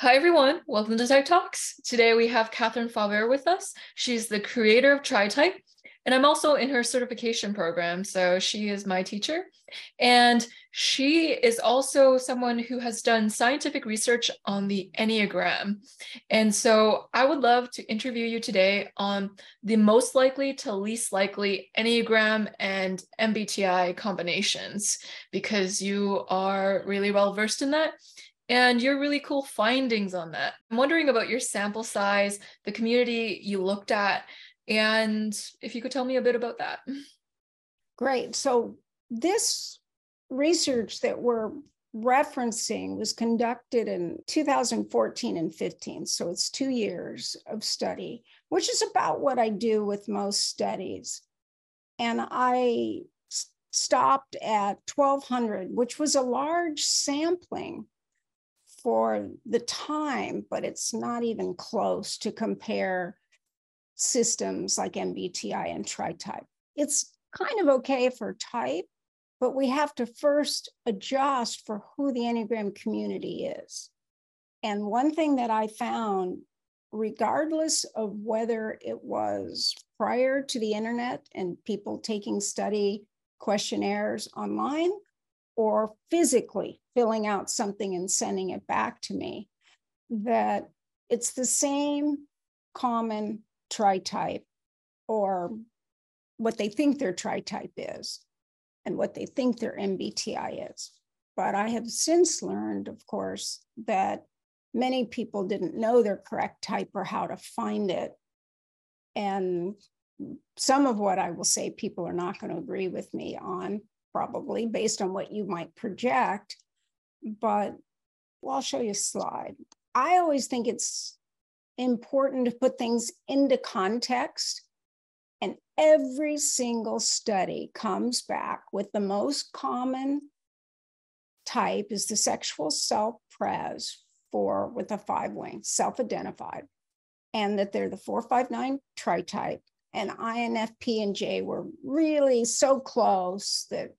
Hi, everyone. Welcome to Type Talks. Today we have Katherine Fauvre with us. She's the creator of TriType, and I'm also in her certification program. So she is my teacher. And she is also someone who has done scientific research on the Enneagram. And so I would love to interview you today on the most likely to least likely Enneagram and MBTI combinations, because you are really well versed in that and your really cool findings on that. I'm wondering about your sample size, the community you looked at, and if you could tell me a bit about that. Great. So, this research that we're referencing was conducted in 2014 and 15. So, it's two years of study, which is about what I do with most studies. And I stopped at 1200, which was a large sampling for the time, but it's not even close to compare systems like MBTI and TriType. It's kind of okay for type, but we have to first adjust for who the Enneagram community is. And one thing that I found, regardless of whether it was prior to the internet and people taking study questionnaires online or physically filling out something and sending it back to me, that it's the same common tri-type or what they think their tri-type is and what they think their MBTI is. But I have since learned, of course, that many people didn't know their correct type or how to find it. And some of what I will say, people are not going to agree with me on probably based on what you might project. But well, I'll show you a slide. I always think it's important to put things into context. And every single study comes back with the most common type is the sexual self pres for with a five wing, self identified, and that they're the 459 tri type and INFP and J were really so close that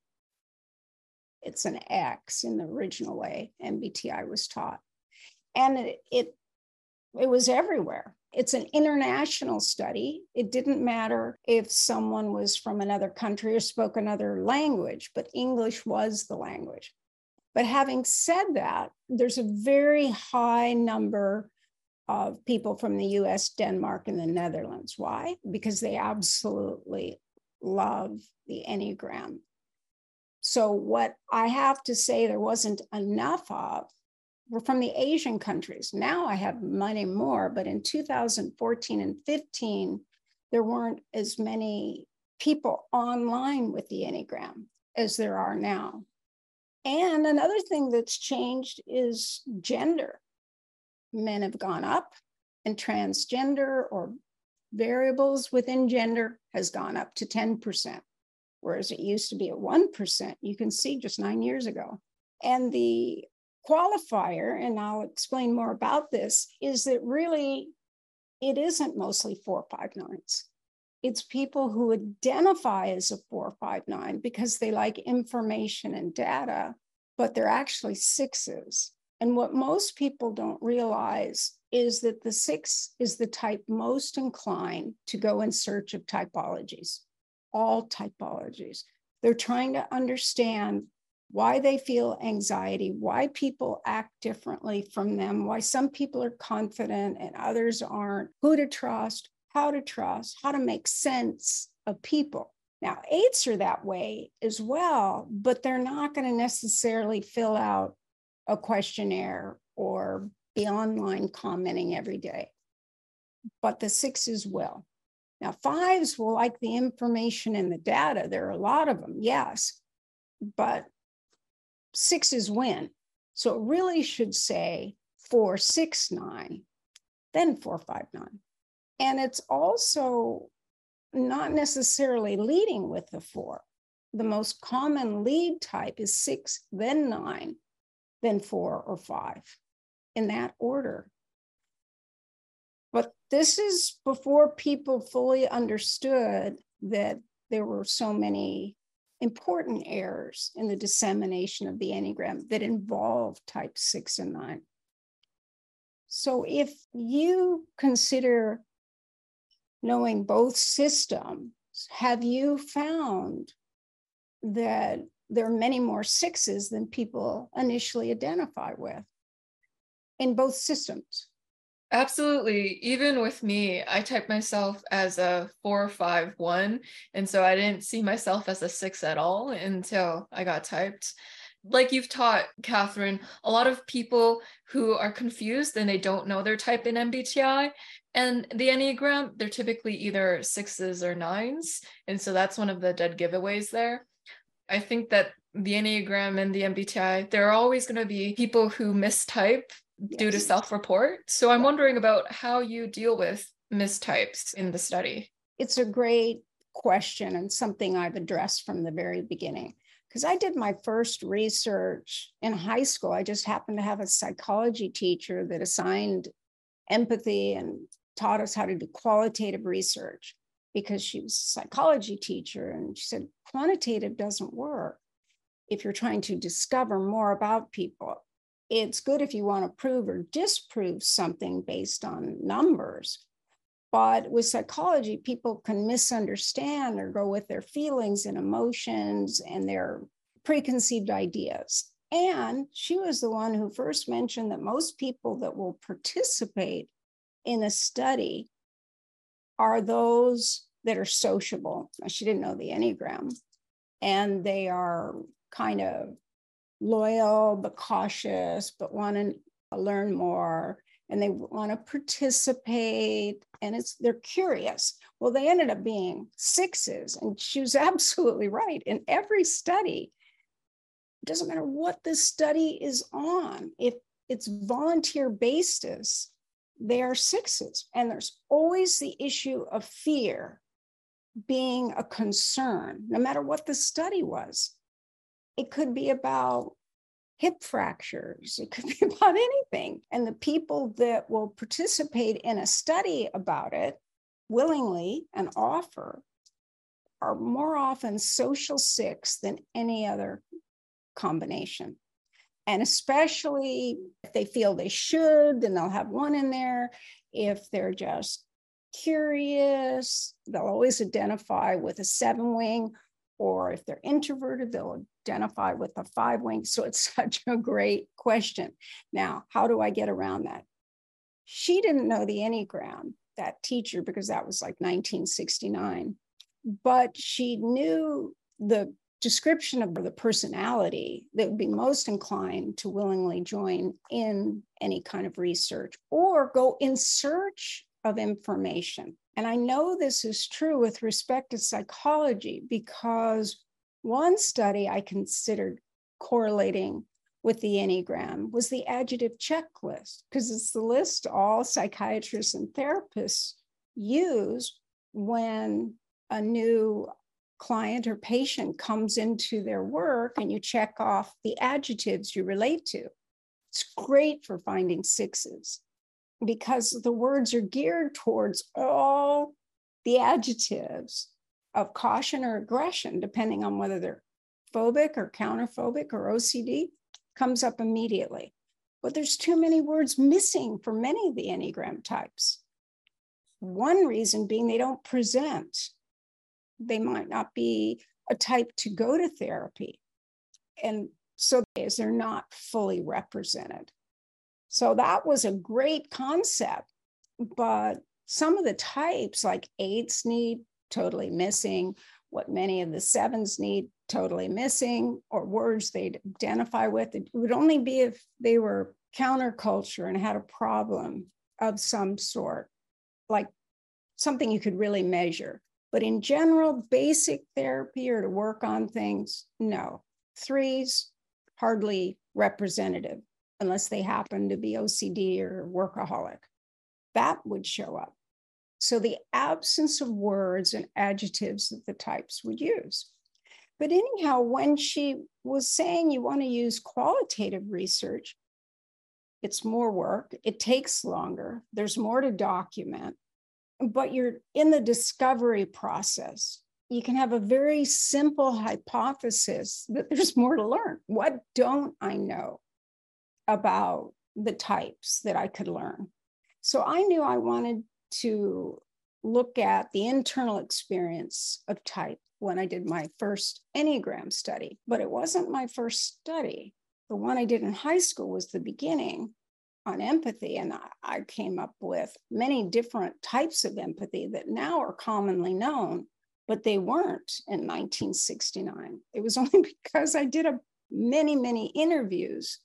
it's an X in the original way MBTI was taught. And it, it, it was everywhere. It's an international study. It didn't matter if someone was from another country or spoke another language, but English was the language. But having said that, there's a very high number of people from the US, Denmark, and the Netherlands. Why? Because they absolutely love the Enneagram. So, what I have to say there wasn't enough of were from the Asian countries. Now I have many more, but in 2014 and 15, there weren't as many people online with the Enneagram as there are now. And another thing that's changed is gender men have gone up and transgender or variables within gender has gone up to 10%, whereas it used to be at 1%. You can see just nine years ago. And the qualifier, and I'll explain more about this, is that really it isn't mostly four, five, nines. It's people who identify as a four, five, nine because they like information and data, but they're actually sixes. And what most people don't realize is that the six is the type most inclined to go in search of typologies, all typologies. They're trying to understand why they feel anxiety, why people act differently from them, why some people are confident and others aren't, who to trust, how to trust, how to make sense of people. Now, eights are that way as well, but they're not going to necessarily fill out a questionnaire or be online commenting every day. But the sixes will. Now, fives will like the information and the data. There are a lot of them, yes, but sixes win. So it really should say four, six, nine, then four, five, nine. And it's also not necessarily leading with the four. The most common lead type is six, then nine, then four or five in that order. But this is before people fully understood that there were so many important errors in the dissemination of the Enneagram that involved type six and nine. So if you consider knowing both systems, have you found that there are many more sixes than people initially identify with in both systems? Absolutely. Even with me, I type myself as a four, five, one. And so I didn't see myself as a six at all until I got typed. Like you've taught, Katherine, a lot of people who are confused and they don't know their type in MBTI. And the Enneagram, they're typically either sixes or nines. And so that's one of the dead giveaways there. I think that the Enneagram and the MBTI, there are always going to be people who mistype yes. due to self report. So I'm wondering about how you deal with mistypes in the study. It's a great question and something I've addressed from the very beginning. Because I did my first research in high school. I just happened to have a psychology teacher that assigned empathy and taught us how to do qualitative research because she was a psychology teacher. And she said, quantitative doesn't work if you're trying to discover more about people it's good if you want to prove or disprove something based on numbers. But with psychology, people can misunderstand or go with their feelings and emotions and their preconceived ideas. And she was the one who first mentioned that most people that will participate in a study are those that are sociable. She didn't know the Enneagram, and they are kind of loyal but cautious, but want to learn more and they want to participate and it's they're curious. Well they ended up being sixes and she was absolutely right. In every study it doesn't matter what the study is on if it's volunteer basis they are sixes. And there's always the issue of fear being a concern no matter what the study was it could be about hip fractures, it could be about anything. And the people that will participate in a study about it willingly and offer are more often social six than any other combination. And especially if they feel they should, then they'll have one in there. If they're just curious, they'll always identify with a seven wing or if they're introverted, they'll identify with the five wings. So it's such a great question. Now, how do I get around that? She didn't know the Enneagram, that teacher, because that was like 1969, but she knew the description of the personality that would be most inclined to willingly join in any kind of research or go in search of information. And I know this is true with respect to psychology because one study I considered correlating with the Enneagram was the adjective checklist, because it's the list all psychiatrists and therapists use when a new client or patient comes into their work and you check off the adjectives you relate to. It's great for finding sixes because the words are geared towards all the adjectives of caution or aggression, depending on whether they're phobic or counterphobic or OCD, comes up immediately. But there's too many words missing for many of the Enneagram types. One reason being they don't present. They might not be a type to go to therapy. And so they're not fully represented. So that was a great concept. But some of the types, like eights, need totally missing, what many of the sevens need totally missing, or words they'd identify with. It would only be if they were counterculture and had a problem of some sort, like something you could really measure. But in general, basic therapy or to work on things, no. Threes, hardly representative unless they happen to be OCD or workaholic. That would show up. So the absence of words and adjectives that the types would use. But anyhow, when she was saying you want to use qualitative research, it's more work, it takes longer, there's more to document, but you're in the discovery process. You can have a very simple hypothesis that there's more to learn. What don't I know? about the types that I could learn. So I knew I wanted to look at the internal experience of type when I did my first Enneagram study, but it wasn't my first study. The one I did in high school was the beginning on empathy. And I came up with many different types of empathy that now are commonly known, but they weren't in 1969. It was only because I did a many, many interviews.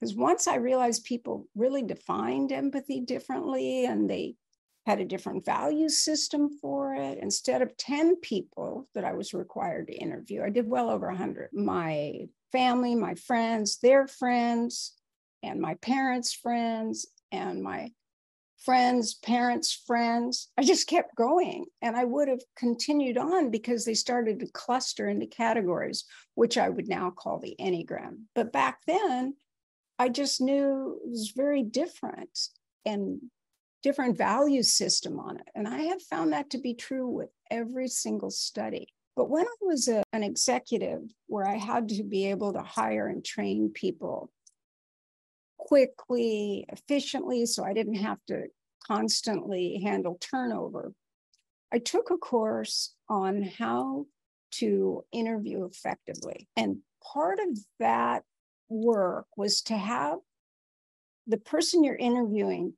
Because once I realized people really defined empathy differently and they had a different value system for it. Instead of 10 people that I was required to interview, I did well over 100. My family, my friends, their friends, and my parents' friends, and my friends, parents' friends. I just kept going. And I would have continued on because they started to cluster into categories, which I would now call the Enneagram. But back then, I just knew it was very different. And different value system on it. And I have found that to be true with every single study. But when I was a, an executive where I had to be able to hire and train people quickly, efficiently, so I didn't have to constantly handle turnover, I took a course on how to interview effectively. And part of that work was to have the person you're interviewing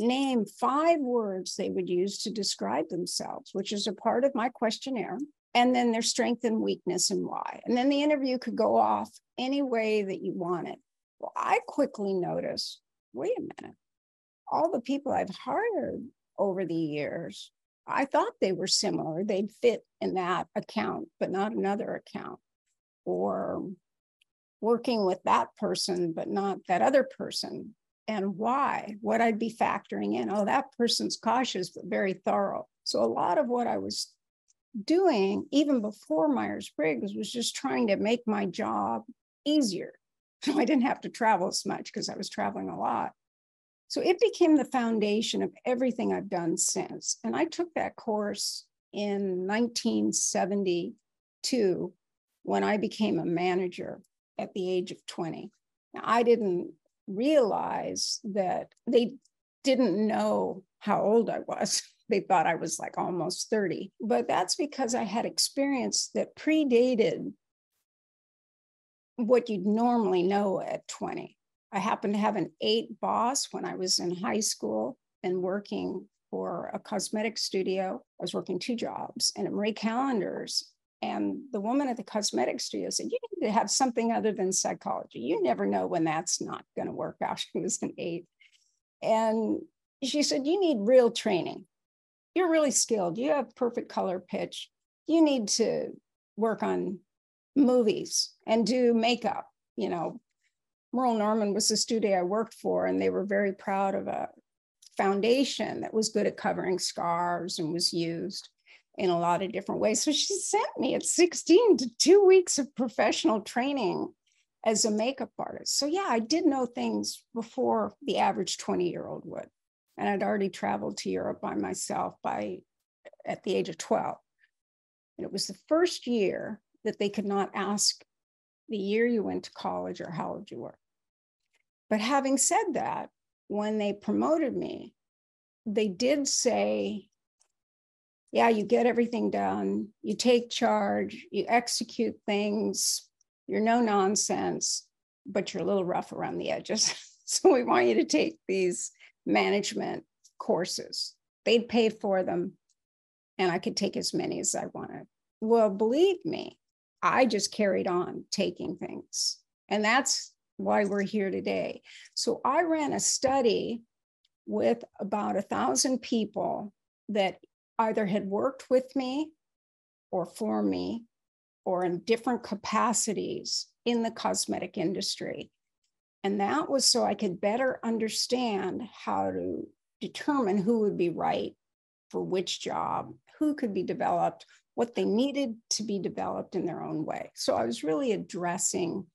name five words they would use to describe themselves, which is a part of my questionnaire, and then their strength and weakness and why. And then the interview could go off any way that you wanted. Well, I quickly noticed wait a minute, all the people I've hired over the years, I thought they were similar. They'd fit in that account, but not another account. Or working with that person, but not that other person and why, what I'd be factoring in. Oh, that person's cautious, but very thorough. So a lot of what I was doing, even before Myers Briggs, was just trying to make my job easier. So I didn't have to travel as much because I was traveling a lot. So it became the foundation of everything I've done since. And I took that course in 1972 when I became a manager at the age of 20. Now, I didn't realize that they didn't know how old I was. They thought I was like almost 30. But that's because I had experience that predated what you'd normally know at 20. I happened to have an eight boss when I was in high school and working for a cosmetic studio. I was working two jobs and at Marie Callender's and the woman at the cosmetic studio said, You need to have something other than psychology. You never know when that's not going to work out. She was an eight. And she said, You need real training. You're really skilled. You have perfect color pitch. You need to work on movies and do makeup. You know, Merle Norman was the studio I worked for, and they were very proud of a foundation that was good at covering scars and was used in a lot of different ways. So she sent me at 16 to two weeks of professional training as a makeup artist. So yeah, I did know things before the average 20 year old would. And I'd already traveled to Europe by myself by at the age of 12. And it was the first year that they could not ask the year you went to college or how old you were. But having said that, when they promoted me, they did say yeah, you get everything done, you take charge, you execute things, you're no nonsense, but you're a little rough around the edges. so we want you to take these management courses. They'd pay for them, and I could take as many as I wanted. Well, believe me, I just carried on taking things. And that's why we're here today. So I ran a study with about a thousand people that either had worked with me or for me or in different capacities in the cosmetic industry. And that was so I could better understand how to determine who would be right for which job, who could be developed, what they needed to be developed in their own way. So I was really addressing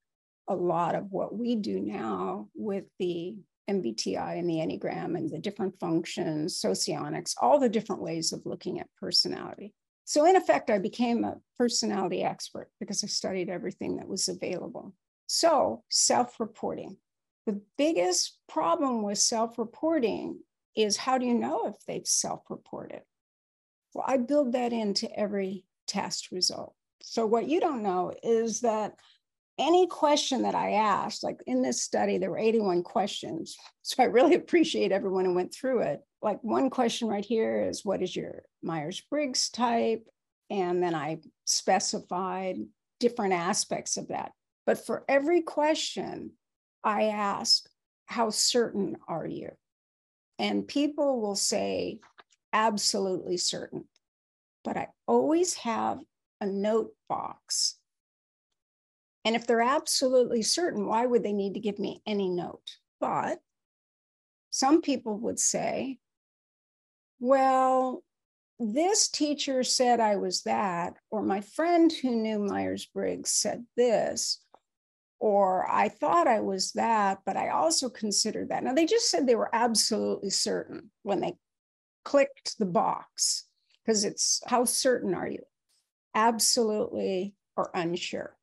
a lot of what we do now with the MBTI and the Enneagram and the different functions, socionics, all the different ways of looking at personality. So, in effect, I became a personality expert because I studied everything that was available. So, self reporting. The biggest problem with self reporting is how do you know if they've self reported? Well, I build that into every test result. So, what you don't know is that any question that I asked, like in this study, there were 81 questions. So, I really appreciate everyone who went through it. Like, one question right here is what is your Myers Briggs type? And then I specified different aspects of that. But for every question, I ask, How certain are you? And people will say, Absolutely certain. But I always have a note box. And if they're absolutely certain, why would they need to give me any note? But some people would say, well, this teacher said I was that, or my friend who knew Myers Briggs said this, or I thought I was that, but I also considered that. Now, they just said they were absolutely certain when they clicked the box, because it's how certain are you? Absolutely or unsure,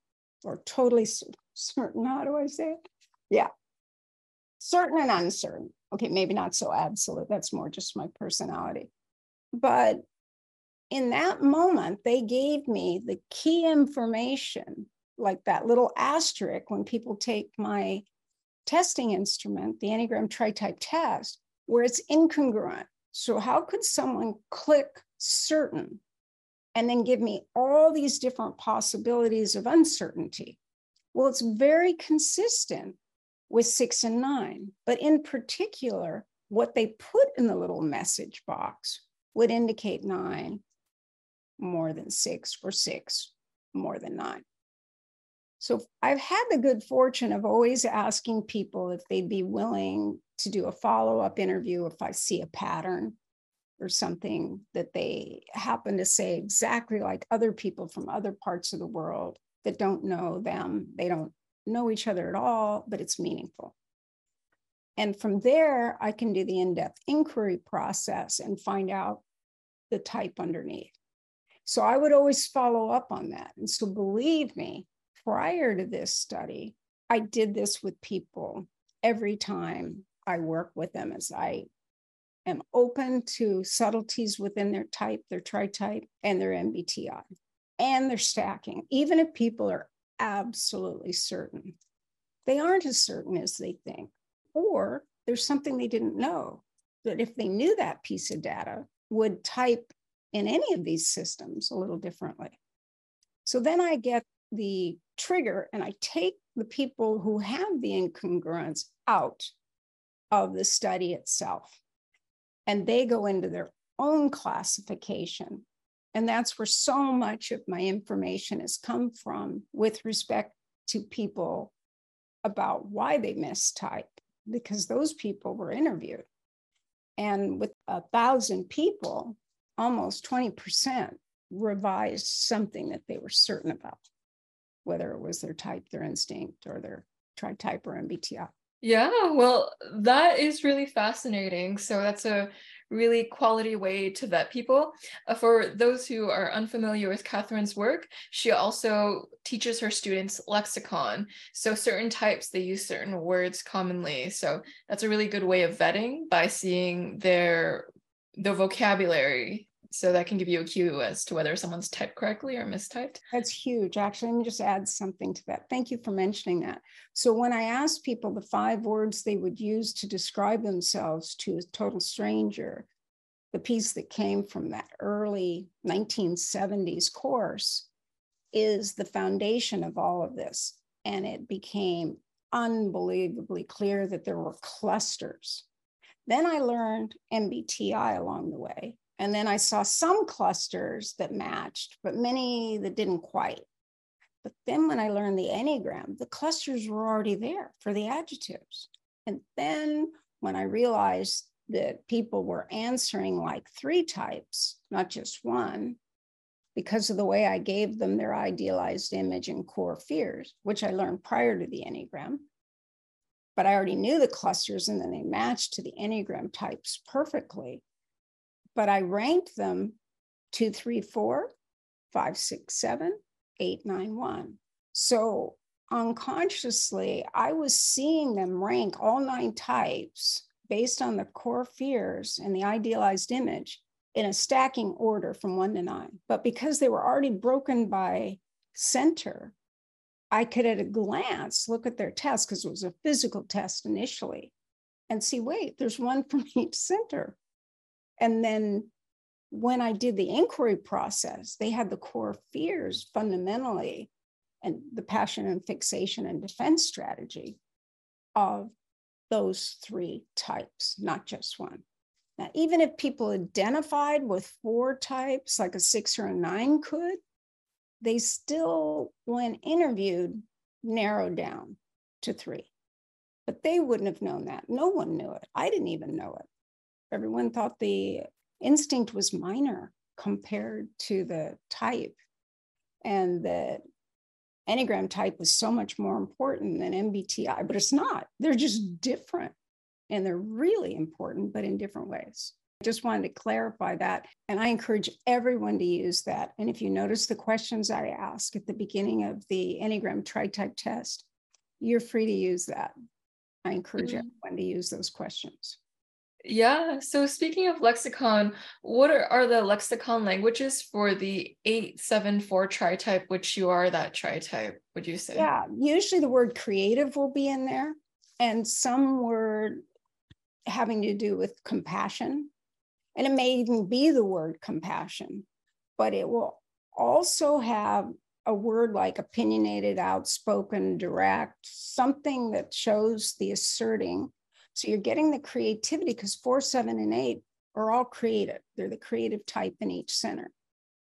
or totally certain. How do I say it? Yeah. Certain and uncertain. Okay, maybe not so absolute. That's more just my personality. But in that moment, they gave me the key information like that little asterisk when people take my testing instrument, the Enneagram tri-type test, where it's incongruent. So how could someone click certain and then give me all these different possibilities of uncertainty? Well, it's very consistent with six and nine, but in particular, what they put in the little message box would indicate nine more than six or six more than nine. So I've had the good fortune of always asking people if they'd be willing to do a follow up interview if I see a pattern or something that they happen to say exactly like other people from other parts of the world that don't know them. They don't know each other at all, but it's meaningful. And from there, I can do the in depth inquiry process and find out the type underneath. So I would always follow up on that. And so believe me, prior to this study, I did this with people every time I work with them as I am open to subtleties within their type, their tri-type, and their MBTI, and their stacking. Even if people are absolutely certain, they aren't as certain as they think, or there's something they didn't know that if they knew that piece of data would type in any of these systems a little differently. So then I get the trigger and I take the people who have the incongruence out of the study itself. And they go into their own classification. And that's where so much of my information has come from with respect to people about why they mistype, because those people were interviewed. And with a thousand people, almost 20% revised something that they were certain about whether it was their type, their instinct, or their tri-type or MBTI. Yeah, well, that is really fascinating. So that's a really quality way to vet people. Uh, for those who are unfamiliar with Katherine's work, she also teaches her students lexicon. So certain types, they use certain words commonly. So that's a really good way of vetting by seeing their the vocabulary so that can give you a cue as to whether someone's typed correctly or mistyped. That's huge. Actually, let me just add something to that. Thank you for mentioning that. So, when I asked people the five words they would use to describe themselves to a total stranger, the piece that came from that early 1970s course is the foundation of all of this. And it became unbelievably clear that there were clusters. Then I learned MBTI along the way. And then I saw some clusters that matched, but many that didn't quite. But then when I learned the Enneagram, the clusters were already there for the adjectives. And then when I realized that people were answering like three types, not just one, because of the way I gave them their idealized image and core fears, which I learned prior to the Enneagram. But I already knew the clusters and then they matched to the Enneagram types perfectly but I ranked them two, three, four, five, six, seven, eight, nine, one. So unconsciously, I was seeing them rank all nine types based on the core fears and the idealized image in a stacking order from one to nine. But because they were already broken by center, I could at a glance look at their test because it was a physical test initially and see, wait, there's one from each center. And then when I did the inquiry process, they had the core fears fundamentally and the passion and fixation and defense strategy of those three types, not just one. Now, even if people identified with four types, like a six or a nine could, they still, when interviewed, narrowed down to three. But they wouldn't have known that. No one knew it. I didn't even know it. Everyone thought the instinct was minor compared to the type. And the Enneagram type was so much more important than MBTI, but it's not. They're just different and they're really important, but in different ways. I just wanted to clarify that. And I encourage everyone to use that. And if you notice the questions I ask at the beginning of the Enneagram tri type test, you're free to use that. I encourage mm-hmm. everyone to use those questions. Yeah. So speaking of lexicon, what are, are the lexicon languages for the 874 tri type, which you are that tri type, would you say? Yeah. Usually the word creative will be in there and some word having to do with compassion. And it may even be the word compassion, but it will also have a word like opinionated, outspoken, direct, something that shows the asserting so you're getting the creativity because four, seven, and eight are all creative. They're the creative type in each center.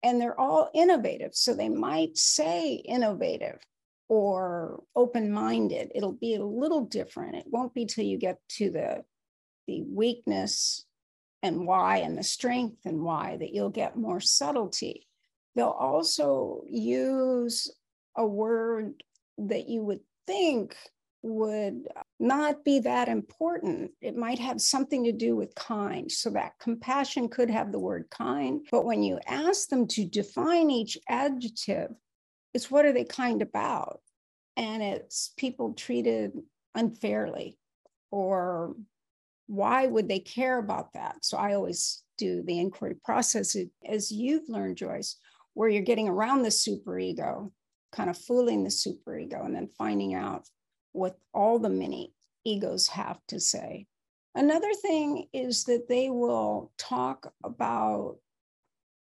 And they're all innovative. So they might say innovative or open-minded. It'll be a little different. It won't be till you get to the, the weakness and why and the strength and why that you'll get more subtlety. They'll also use a word that you would think would not be that important. It might have something to do with kind. So that compassion could have the word kind. But when you ask them to define each adjective, it's what are they kind about? And it's people treated unfairly or why would they care about that? So I always do the inquiry process as you've learned, Joyce, where you're getting around the superego, kind of fooling the superego, and then finding out what all the many egos have to say. Another thing is that they will talk about,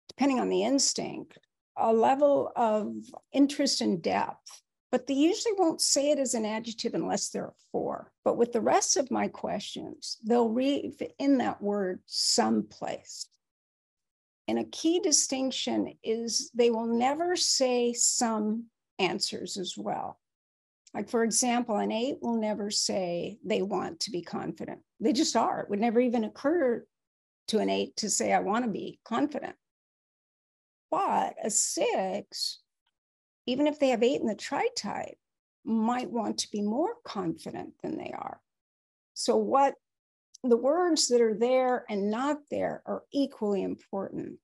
depending on the instinct, a level of interest and depth, but they usually won't say it as an adjective unless there are four. But with the rest of my questions, they'll read in that word someplace. And a key distinction is they will never say some answers as well. Like, for example, an eight will never say they want to be confident. They just are. It would never even occur to an eight to say, I want to be confident. But a six, even if they have eight in the tri type, might want to be more confident than they are. So, what the words that are there and not there are equally important.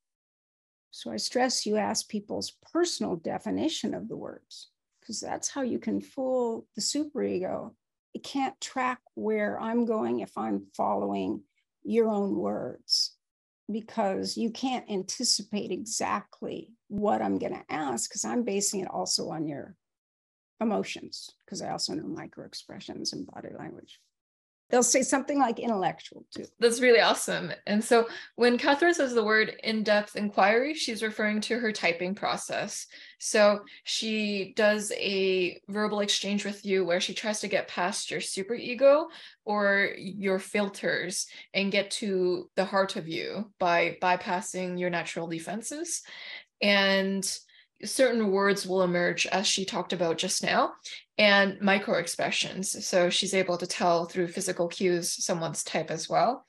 So, I stress you ask people's personal definition of the words because that's how you can fool the superego. It can't track where I'm going if I'm following your own words because you can't anticipate exactly what I'm going to ask because I'm basing it also on your emotions because I also know micro expressions and body language they'll say something like intellectual too. That's really awesome. And so when Katherine says the word in depth inquiry, she's referring to her typing process. So she does a verbal exchange with you where she tries to get past your super ego or your filters and get to the heart of you by bypassing your natural defenses. And certain words will emerge as she talked about just now and micro expressions so she's able to tell through physical cues someone's type as well.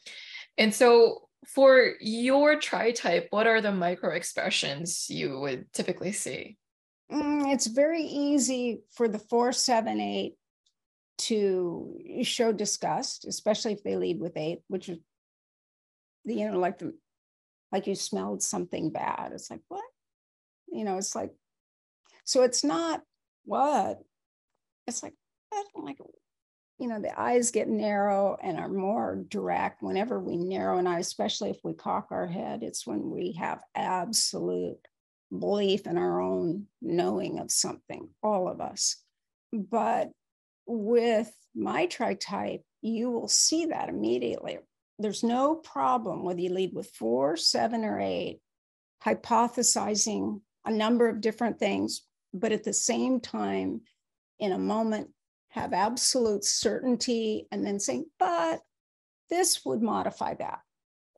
And so for your tri type what are the micro expressions you would typically see? Mm, it's very easy for the 478 to show disgust especially if they lead with 8 which is you know like the like you smelled something bad. It's like what you know, it's like, so it's not what, it's like, like you know, the eyes get narrow and are more direct whenever we narrow an eye, especially if we cock our head. It's when we have absolute belief in our own knowing of something, all of us. But with my tri-type, you will see that immediately. There's no problem whether you lead with four, seven, or eight, hypothesizing a number of different things, but at the same time, in a moment, have absolute certainty and then saying, but this would modify that.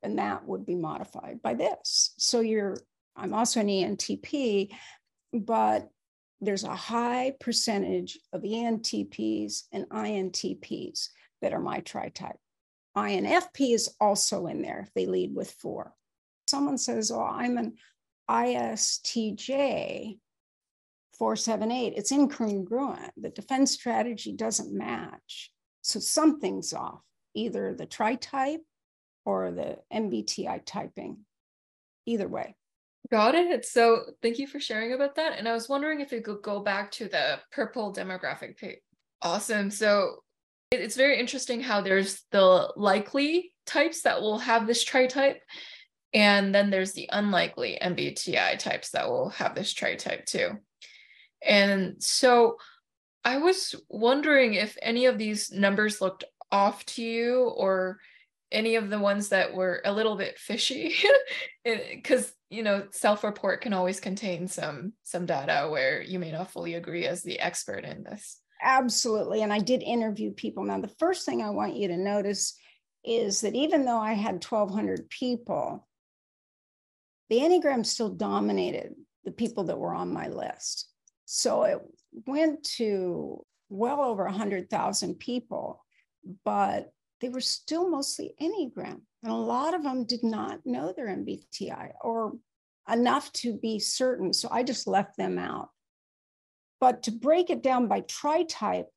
And that would be modified by this. So you're, I'm also an ENTP, but there's a high percentage of ENTPs and INTPs that are my tri type. INFP is also in there if they lead with four. Someone says, Oh, I'm an ISTJ, 478, it's incongruent. The defense strategy doesn't match. So something's off, either the tri type or the MBTI typing, either way. Got it. So thank you for sharing about that. And I was wondering if you could go back to the purple demographic page. Awesome. So it's very interesting how there's the likely types that will have this tri type. And then there's the unlikely MBTI types that will have this tri type too. And so I was wondering if any of these numbers looked off to you or any of the ones that were a little bit fishy. Because you know self-report can always contain some some data where you may not fully agree as the expert in this. Absolutely. And i did interview people. Now the first thing i want you to notice is that even though i had 1200 people the enneagram still dominated the people that were on my list so it went to well over 100,000 people, but they were still mostly Enneagram. And a lot of them did not know their MBTI or enough to be certain. So I just left them out. But to break it down by tri type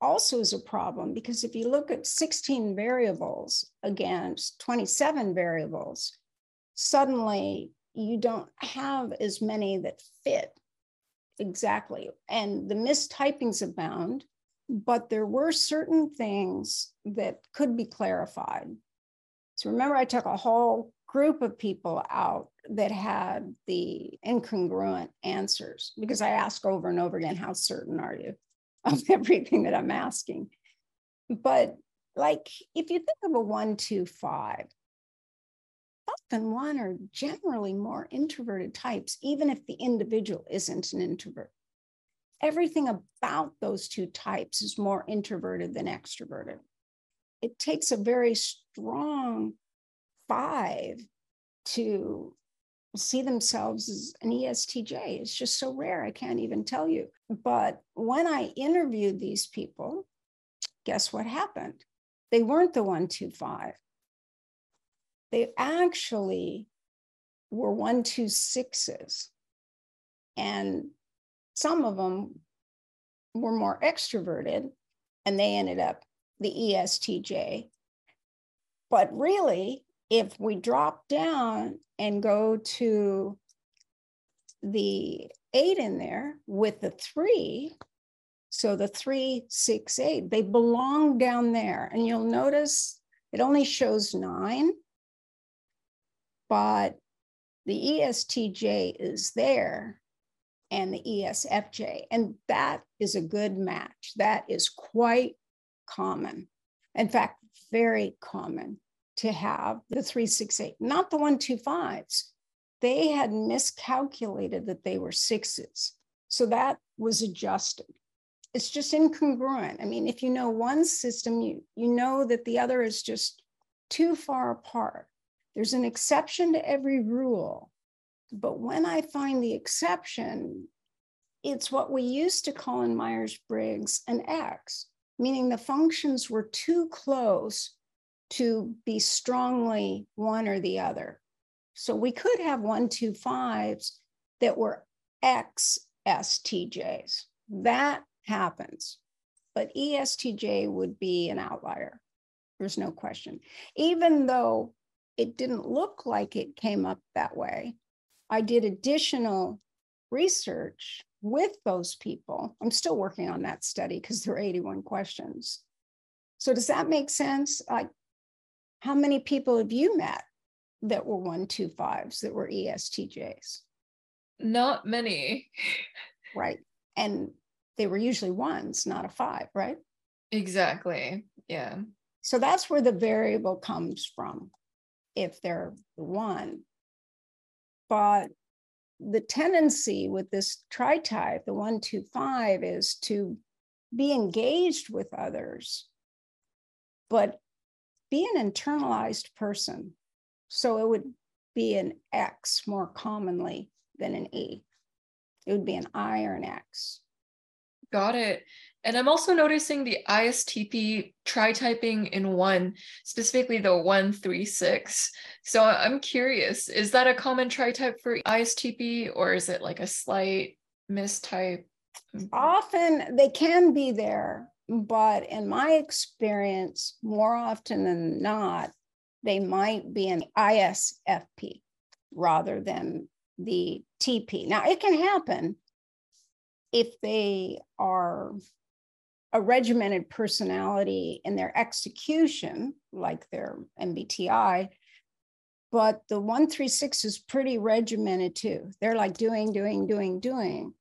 also is a problem because if you look at 16 variables against 27 variables, suddenly you don't have as many that fit exactly. And the mistypings abound, but there were certain things that could be clarified. So remember, I took a whole group of people out that had the incongruent answers because I ask over and over again, how certain are you of everything that I'm asking? But like if you think of a one, two, five, than one are generally more introverted types, even if the individual isn't an introvert. Everything about those two types is more introverted than extroverted. It takes a very strong five to see themselves as an ESTJ. It's just so rare, I can't even tell you. But when I interviewed these people, guess what happened? They weren't the one, two, five they actually were one, two, sixes. And some of them were more extroverted and they ended up the ESTJ. But really, if we drop down and go to the eight in there with the three, so the three, six, eight, they belong down there. And you'll notice it only shows nine but the ESTJ is there and the ESFJ. And that is a good match. That is quite common. In fact, very common to have the 368, not the 125s. They had miscalculated that they were sixes. So that was adjusted. It's just incongruent. I mean, if you know one system, you, you know that the other is just too far apart. There's an exception to every rule. But when I find the exception, it's what we used to call in Myers Briggs an X, meaning the functions were too close to be strongly one or the other. So we could have one, two, fives that were X STJs. That happens. But ESTJ would be an outlier. There's no question. Even though it didn't look like it came up that way. I did additional research with those people. I'm still working on that study because there are 81 questions. So does that make sense? Like, how many people have you met that were one two fives that were ESTJs? Not many. right. And they were usually ones, not a five, right? Exactly. Yeah. So that's where the variable comes from if they're the one. But the tendency with this tri type, the one, two, five, is to be engaged with others, but be an internalized person. So it would be an X more commonly than an E. It would be an I or an X. Got it. And I'm also noticing the ISTP tri-typing in one, specifically the 136. So I'm curious, is that a common tri-type for ISTP or is it like a slight mistype? Often they can be there, but in my experience, more often than not, they might be an ISFP rather than the TP. Now, it can happen if they are a regimented personality in their execution, like their MBTI, but the 136 is pretty regimented too. They're like doing, doing, doing, doing,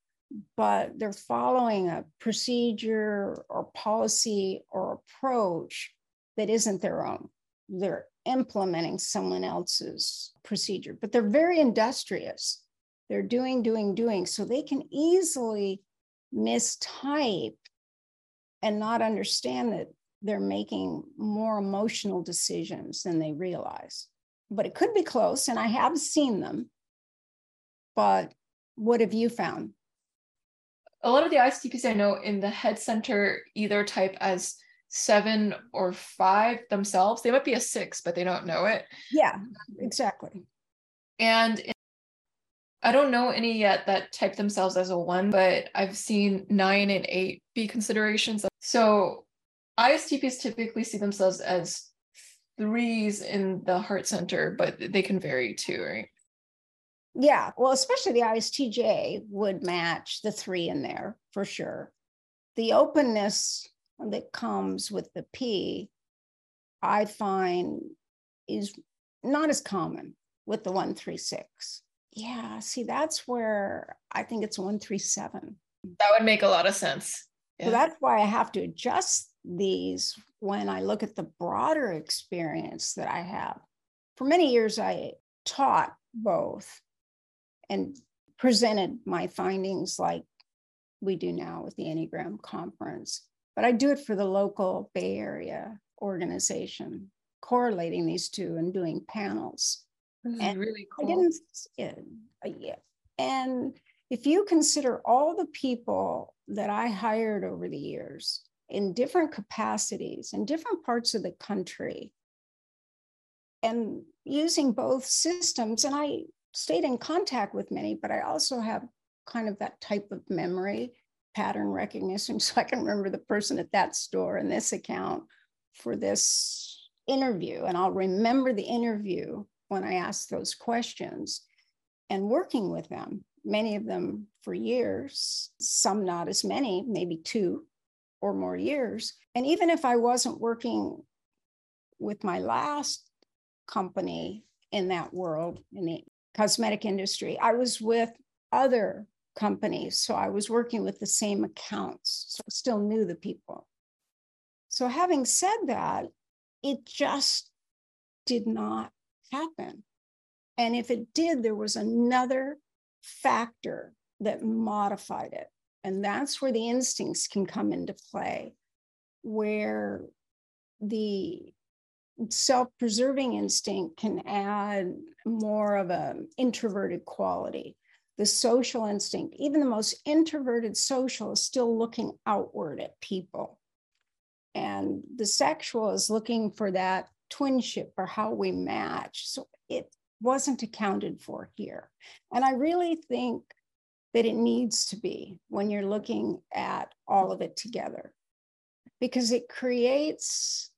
but they're following a procedure or policy or approach that isn't their own. They're implementing someone else's procedure, but they're very industrious. They're doing, doing, doing. So they can easily mistype and not understand that they're making more emotional decisions than they realize. But it could be close, and I have seen them. But what have you found? A lot of the ISTPs I know in the head center either type as seven or five themselves. They might be a six, but they don't know it. Yeah, exactly. And I don't know any yet that type themselves as a one, but I've seen nine and eight be considerations. So ISTPs typically see themselves as threes in the heart center, but they can vary too, right? Yeah, well, especially the ISTJ would match the three in there for sure. The openness that comes with the P, I find is not as common with the 136. Yeah, see, that's where I think it's 137. That would make a lot of sense. Yeah. So that's why I have to adjust these when I look at the broader experience that I have. For many years, I taught both and presented my findings like we do now with the Enneagram conference. But I do it for the local Bay Area organization, correlating these two and doing panels. This and really cool. I didn't, uh, yeah. And if you consider all the people that I hired over the years in different capacities in different parts of the country, and using both systems, and I stayed in contact with many, but I also have kind of that type of memory pattern recognition. So I can remember the person at that store and this account for this interview. And I'll remember the interview when I asked those questions and working with them, many of them for years, some not as many, maybe two or more years. And even if I wasn't working with my last company in that world, in the cosmetic industry, I was with other companies. So I was working with the same accounts. So I still knew the people. So having said that, it just did not happen. And if it did, there was another factor that modified it. And that's where the instincts can come into play, where the self preserving instinct can add more of an introverted quality. The social instinct, even the most introverted social, is still looking outward at people. And the sexual is looking for that twinship or how we match. So it wasn't accounted for here. And I really think that it needs to be when you're looking at all of it together because it creates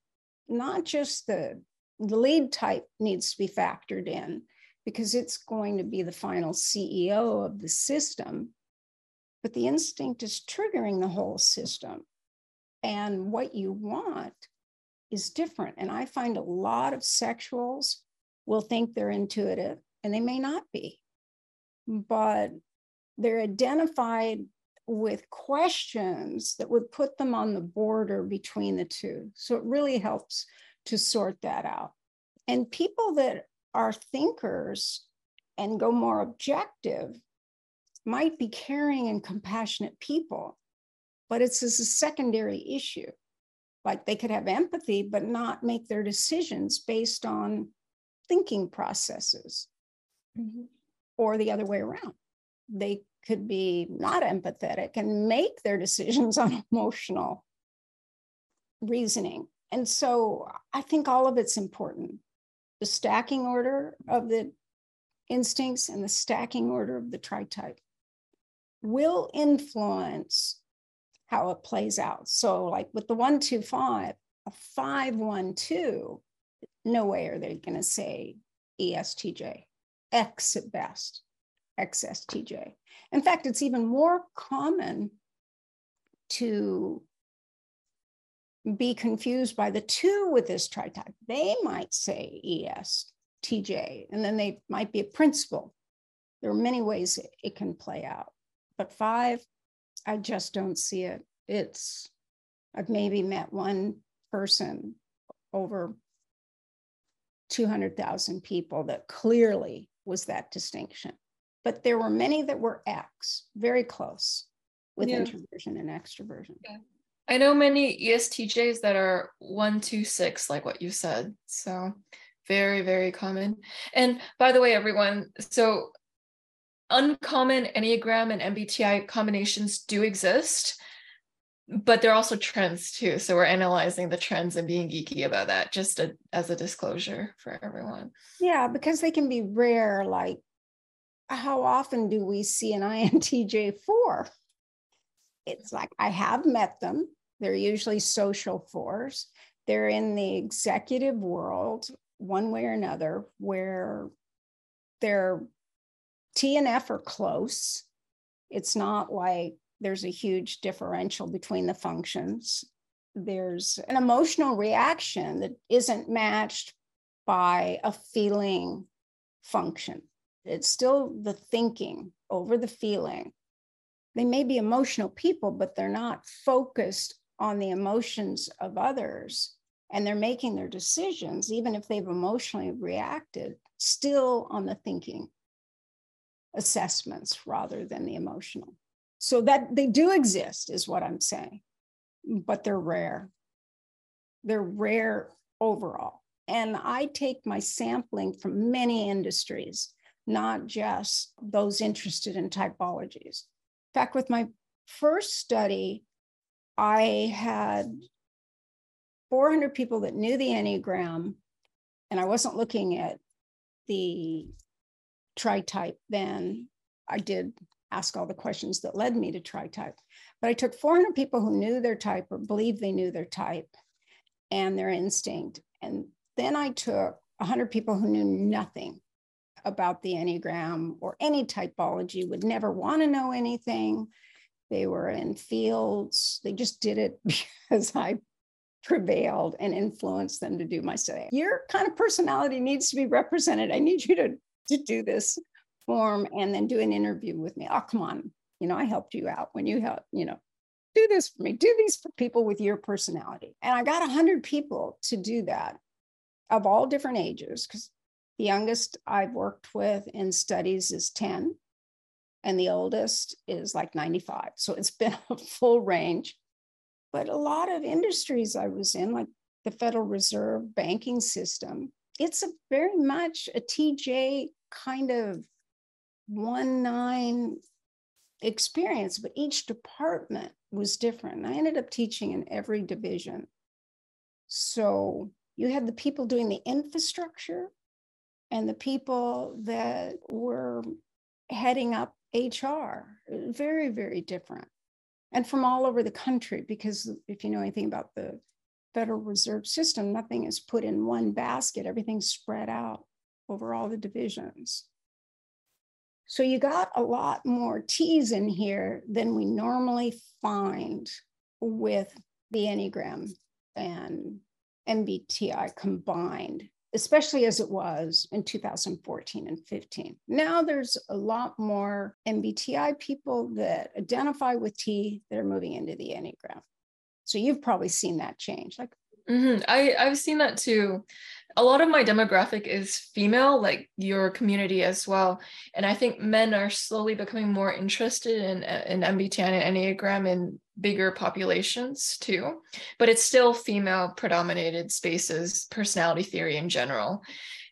not just the, the lead type needs to be factored in because it's going to be the final CEO of the system, but the instinct is triggering the whole system. And what you want is different. And I find a lot of sexuals will think they're intuitive and they may not be, but they're identified with questions that would put them on the border between the two. So it really helps to sort that out. And people that are thinkers and go more objective might be caring and compassionate people, but it's as a secondary issue. Like they could have empathy, but not make their decisions based on thinking processes mm-hmm. or the other way around. They could be not empathetic and make their decisions on emotional reasoning. And so I think all of it's important. The stacking order of the instincts and the stacking order of the tri-type will influence how it plays out. So, like with the one, two, five, a five, one, two, no way are they going to say ESTJ, X at best, XSTJ. In fact, it's even more common to be confused by the two with this tri-type. They might say ESTJ, and then they might be a principal. There are many ways it can play out. But five, I just don't see it. It's, I've maybe met one person over 200,000 people that clearly was that distinction but there were many that were X, very close with yeah. introversion and extroversion. Yeah. I know many ESTJs that are one, two, six, like what you said. So very, very common. And by the way, everyone, so uncommon Enneagram and MBTI combinations do exist, but they're also trends too. So we're analyzing the trends and being geeky about that, just a, as a disclosure for everyone. Yeah, because they can be rare, like how often do we see an INTJ4? It's like I have met them. They're usually social fours. They're in the executive world, one way or another, where their T and F are close. It's not like there's a huge differential between the functions. There's an emotional reaction that isn't matched by a feeling function. It's still the thinking over the feeling. They may be emotional people, but they're not focused on the emotions of others. And they're making their decisions, even if they've emotionally reacted, still on the thinking assessments rather than the emotional. So that they do exist, is what I'm saying, but they're rare. They're rare overall. And I take my sampling from many industries not just those interested in typologies. In fact, with my first study, I had 400 people that knew the Enneagram, and I wasn't looking at the tri type then. I did ask all the questions that led me to tri type. But I took 400 people who knew their type or believed they knew their type and their instinct. And then I took 100 people who knew nothing about the Enneagram or any typology, would never want to know anything. They were in fields, they just did it because I prevailed and influenced them to do my study. Your kind of personality needs to be represented. I need you to, to do this form and then do an interview with me. Oh, come on. You know, I helped you out when you helped, you know, do this for me, do these for people with your personality. And I got 100 people to do that of all different ages because the youngest I've worked with in studies is 10, and the oldest is like 95. So it's been a full range. But a lot of industries I was in, like the Federal Reserve banking system, it's a very much a TJ kind of one nine experience, but each department was different. I ended up teaching in every division. So you had the people doing the infrastructure and the people that were heading up HR. Very, very different. And from all over the country, because if you know anything about the Federal Reserve System, nothing is put in one basket, everything's spread out over all the divisions. So you got a lot more T's in here than we normally find with the Enneagram and MBTI combined, especially as it was in 2014 and 15. Now there's a lot more MBTI people that identify with T that are moving into the Enneagram. So you've probably seen that change. Like Mm-hmm. I, I've seen that too. A lot of my demographic is female, like your community as well. And I think men are slowly becoming more interested in, uh, in MBTI and Enneagram in bigger populations too. But it's still female predominated spaces, personality theory in general.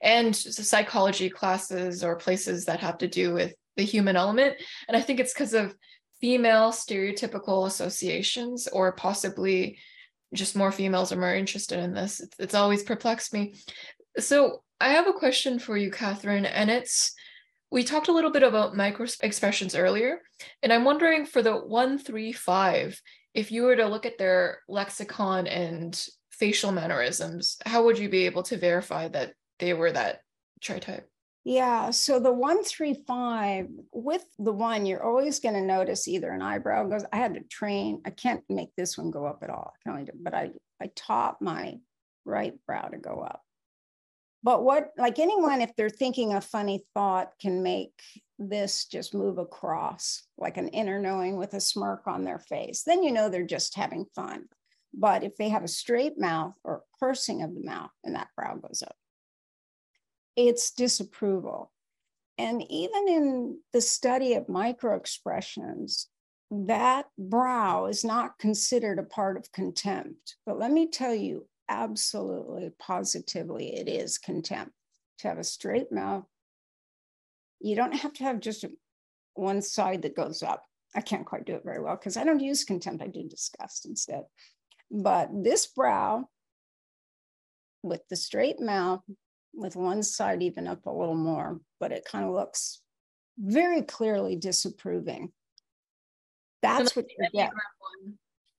And psychology classes or places that have to do with the human element. And I think it's because of female stereotypical associations or possibly just more females are more interested in this. It's, it's always perplexed me. So I have a question for you, Katherine, and it's we talked a little bit about micro expressions earlier, and I'm wondering for the 135, if you were to look at their lexicon and facial mannerisms, how would you be able to verify that they were that tri-type? Yeah. So the 135 with the one, you're always going to notice either an eyebrow goes. I had to train. I can't make this one go up at all. I do, but I I taught my right brow to go up. But what, like anyone, if they're thinking a funny thought, can make this just move across like an inner knowing with a smirk on their face. Then you know they're just having fun. But if they have a straight mouth or pursing of the mouth and that brow goes up, it's disapproval. And even in the study of microexpressions, that brow is not considered a part of contempt. But let me tell you, absolutely, positively, it is contempt to have a straight mouth. You don't have to have just one side that goes up. I can't quite do it very well because I don't use contempt, I do disgust instead. But this brow with the straight mouth with one side even up a little more, but it kind of looks very clearly disapproving. That's what you get.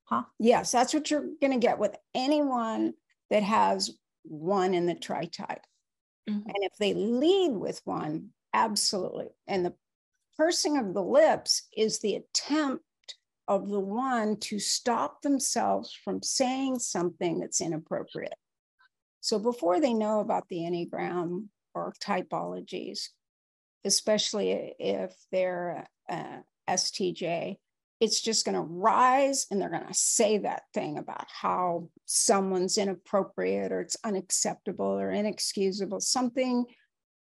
Huh? Yes, that's what you're going to get with anyone that has one in the tri type. Mm-hmm. And if they lead with one, absolutely. And the pursing of the lips is the attempt of the one to stop themselves from saying something that's inappropriate. So before they know about the Enneagram or typologies, especially if they're uh, STJ, it's just going to rise and they're going to say that thing about how someone's inappropriate or it's unacceptable or inexcusable, something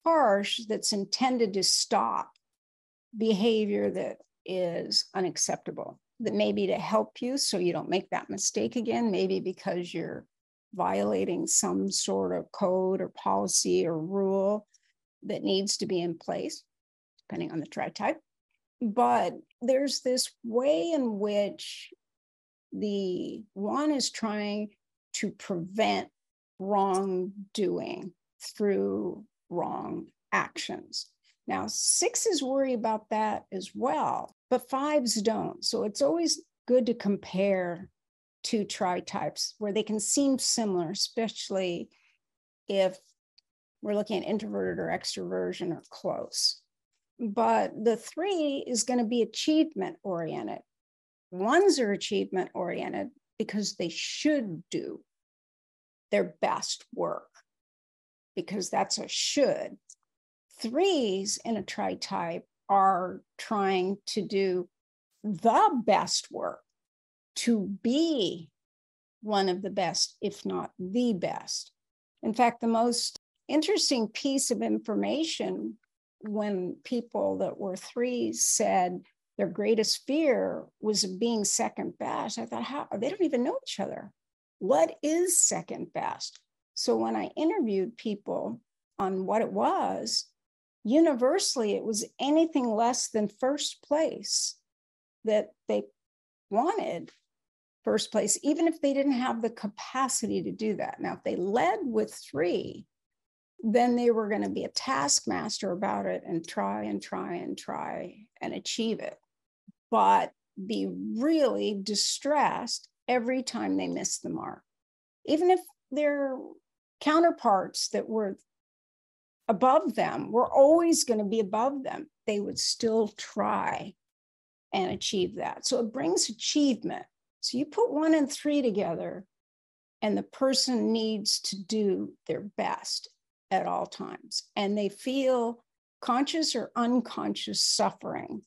harsh that's intended to stop behavior that is unacceptable, that maybe to help you so you don't make that mistake again, maybe because you're violating some sort of code or policy or rule that needs to be in place, depending on the tri type. But there's this way in which the one is trying to prevent wrongdoing through wrong actions. Now, sixes worry about that as well, but fives don't. So it's always good to compare two tri types where they can seem similar, especially if we're looking at introverted or extroversion or close. But the three is going to be achievement oriented. Ones are achievement oriented because they should do their best work, because that's a should. Threes in a tri type are trying to do the best work to be one of the best, if not the best. In fact, the most interesting piece of information when people that were threes said their greatest fear was being second best, I thought, how they don't even know each other. What is second best? So when I interviewed people on what it was, universally it was anything less than first place that they wanted first place, even if they didn't have the capacity to do that. Now, if they led with three, then they were going to be a taskmaster about it and try and try and try and achieve it, but be really distressed every time they missed the mark. Even if their counterparts that were above them were always going to be above them, they would still try and achieve that. So it brings achievement so you put one and three together, and the person needs to do their best at all times. And they feel conscious or unconscious suffering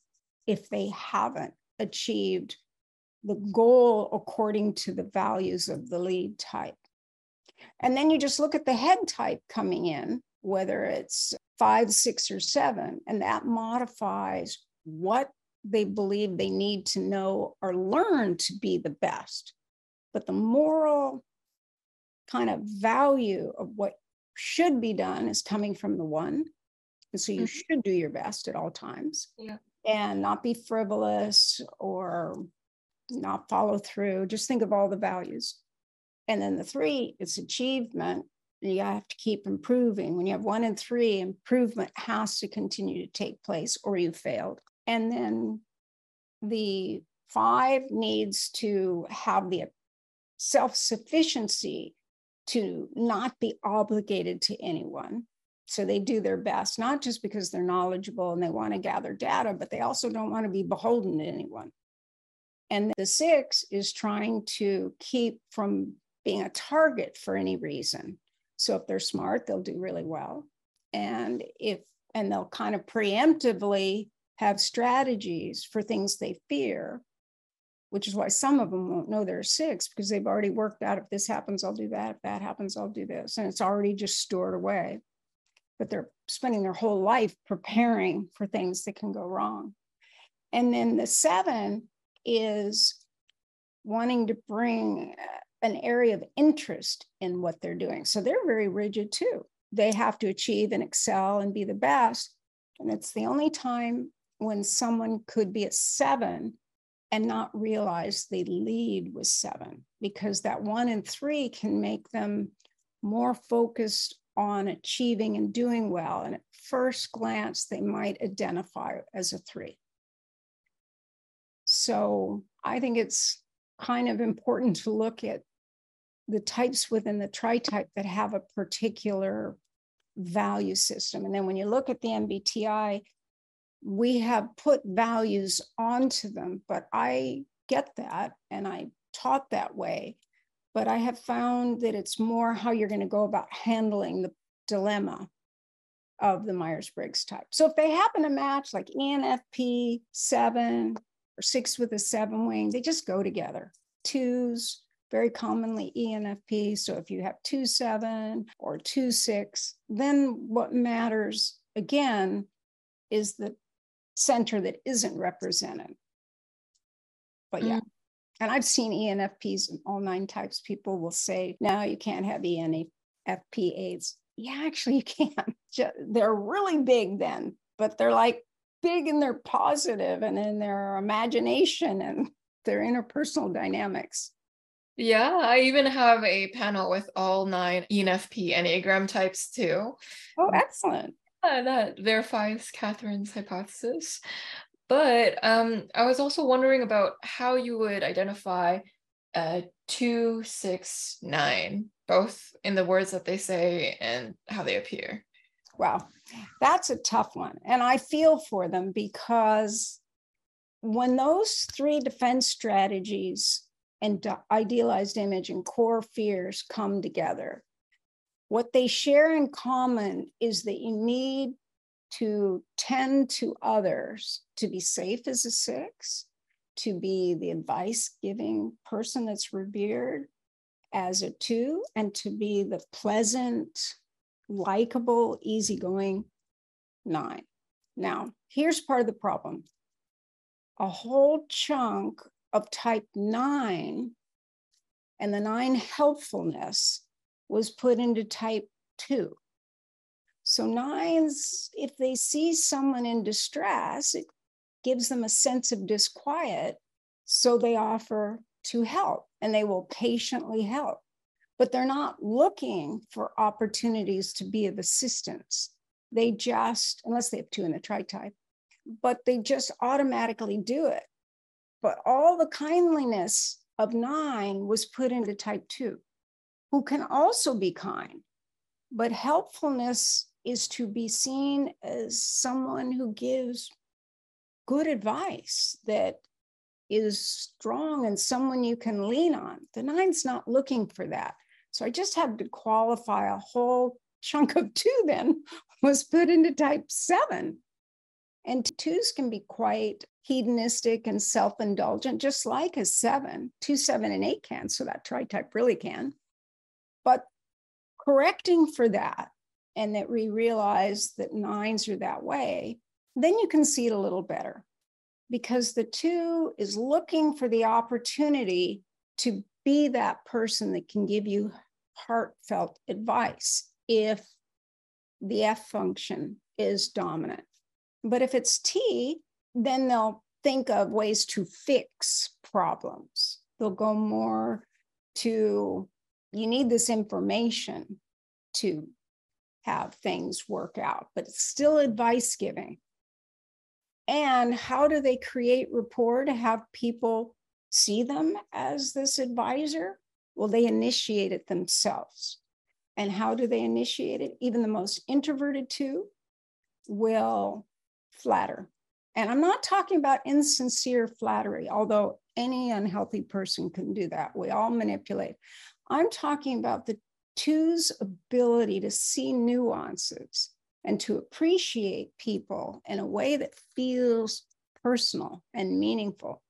if they haven't achieved the goal according to the values of the lead type. And then you just look at the head type coming in, whether it's five, six, or seven, and that modifies what they believe they need to know or learn to be the best. But the moral kind of value of what should be done is coming from the one. And so you mm-hmm. should do your best at all times. Yeah. And not be frivolous or not follow through. Just think of all the values. And then the three, it's achievement. You have to keep improving. When you have one and three, improvement has to continue to take place or you failed. And then the five needs to have the self sufficiency to not be obligated to anyone. So they do their best, not just because they're knowledgeable and they want to gather data, but they also don't want to be beholden to anyone. And the six is trying to keep from being a target for any reason. So if they're smart, they'll do really well. And if, and they'll kind of preemptively have strategies for things they fear which is why some of them won't know there are six because they've already worked out if this happens, I'll do that. If that happens, I'll do this. And it's already just stored away. But they're spending their whole life preparing for things that can go wrong. And then the seven is wanting to bring uh, an area of interest in what they're doing. So they're very rigid too. They have to achieve and excel and be the best. And it's the only time when someone could be a seven and not realize they lead with seven because that one and three can make them more focused on achieving and doing well. And at first glance, they might identify as a three. So I think it's kind of important to look at the types within the tri type that have a particular value system. And then when you look at the MBTI, we have put values onto them, but I get that and I taught that way. But I have found that it's more how you're going to go about handling the dilemma of the Myers Briggs type. So if they happen to match like ENFP seven or six with a seven wing, they just go together. Twos, very commonly ENFP. So if you have two seven or two six, then what matters again is the center that isn't represented. But yeah. Mm. And I've seen ENFPs in all nine types. People will say, now you can't have ENFP8s. Yeah, actually, you can. They're really big then, but they're like big in their positive and in their imagination and their interpersonal dynamics. Yeah, I even have a panel with all nine ENFP Enneagram types too. Oh, excellent that verifies Katherine's hypothesis. But um, I was also wondering about how you would identify uh, two, six, nine, both in the words that they say and how they appear. Wow, that's a tough one. And I feel for them because when those three defense strategies and idealized image and core fears come together, what they share in common is that you need to tend to others to be safe as a six, to be the advice giving person that's revered as a two, and to be the pleasant, likable, easygoing nine. Now, here's part of the problem a whole chunk of type nine and the nine helpfulness was put into type two. So, nines, if they see someone in distress, it gives them a sense of disquiet. So, they offer to help and they will patiently help. But they're not looking for opportunities to be of assistance. They just, unless they have two in the tri type, but they just automatically do it. But all the kindliness of nine was put into type two who can also be kind. But helpfulness is to be seen as someone who gives good advice that is strong and someone you can lean on. The nine's not looking for that. So I just had to qualify a whole chunk of two then was put into type seven. And twos can be quite hedonistic and self indulgent, just like a seven. Two, seven, and eight can. So that tri type really can. But correcting for that, and that we realize that nines are that way, then you can see it a little better because the two is looking for the opportunity to be that person that can give you heartfelt advice if the F function is dominant. But if it's T, then they'll think of ways to fix problems. They'll go more to you need this information to have things work out, but it's still advice giving. And how do they create rapport to have people see them as this advisor? Well, they initiate it themselves. And how do they initiate it? Even the most introverted two will flatter. And I'm not talking about insincere flattery, although any unhealthy person can do that. We all manipulate. I'm talking about the two's ability to see nuances and to appreciate people in a way that feels personal and meaningful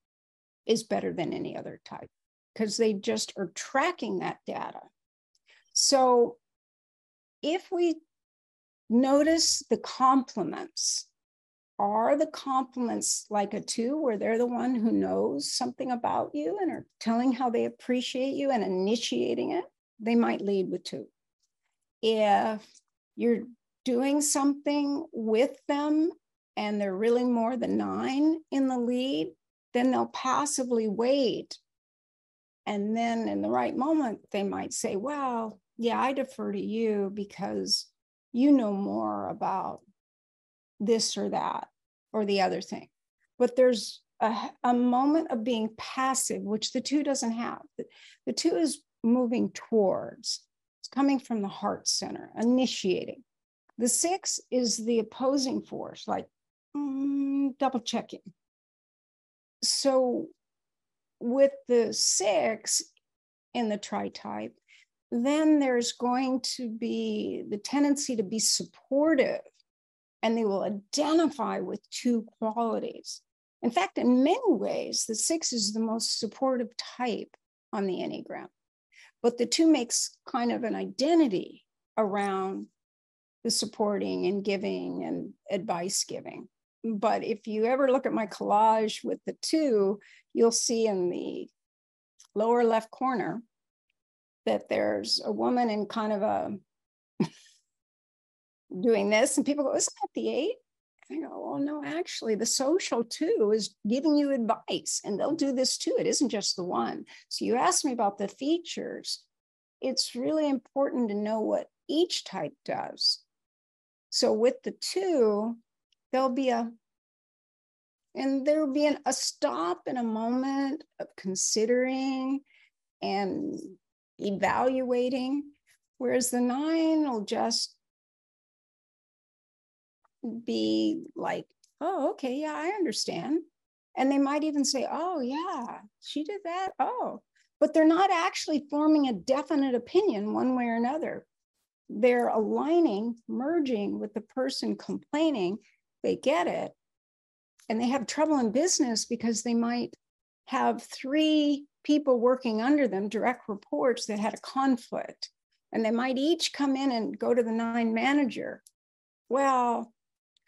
is better than any other type because they just are tracking that data. So if we notice the compliments, are the compliments like a two where they're the one who knows something about you and are telling how they appreciate you and initiating it? They might lead with two. If you're doing something with them and they're really more than nine in the lead, then they'll passively wait. And then in the right moment, they might say, Well, yeah, I defer to you because you know more about this or that or the other thing. But there's a, a moment of being passive, which the two doesn't have. The, the two is moving towards, it's coming from the heart center, initiating. The six is the opposing force, like mm, double checking. So with the six in the tri type, then there's going to be the tendency to be supportive and they will identify with two qualities. In fact, in many ways, the six is the most supportive type on the Enneagram, but the two makes kind of an identity around the supporting and giving and advice giving. But if you ever look at my collage with the two, you'll see in the lower left corner that there's a woman in kind of a doing this, and people go, Isn't that the eight? I go, Well, no, actually, the social two is giving you advice, and they'll do this too. It isn't just the one. So you asked me about the features. It's really important to know what each type does. So with the two, there'll be a and there will be an, a stop and a moment of considering and evaluating whereas the nine will just be like oh okay yeah i understand and they might even say oh yeah she did that oh but they're not actually forming a definite opinion one way or another they're aligning, merging with the person complaining, they get it. And they have trouble in business because they might have three people working under them, direct reports that had a conflict. And they might each come in and go to the nine manager. Well,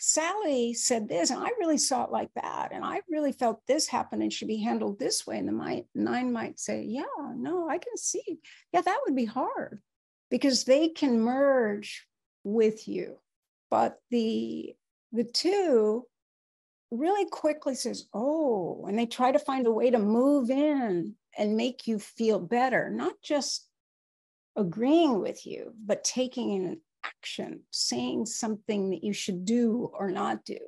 Sally said this, and I really saw it like that. And I really felt this happened and should be handled this way. And the might, nine might say, Yeah, no, I can see. Yeah, that would be hard because they can merge with you. But the the two really quickly says, oh, and they try to find a way to move in and make you feel better, not just agreeing with you, but taking action, saying something that you should do or not do,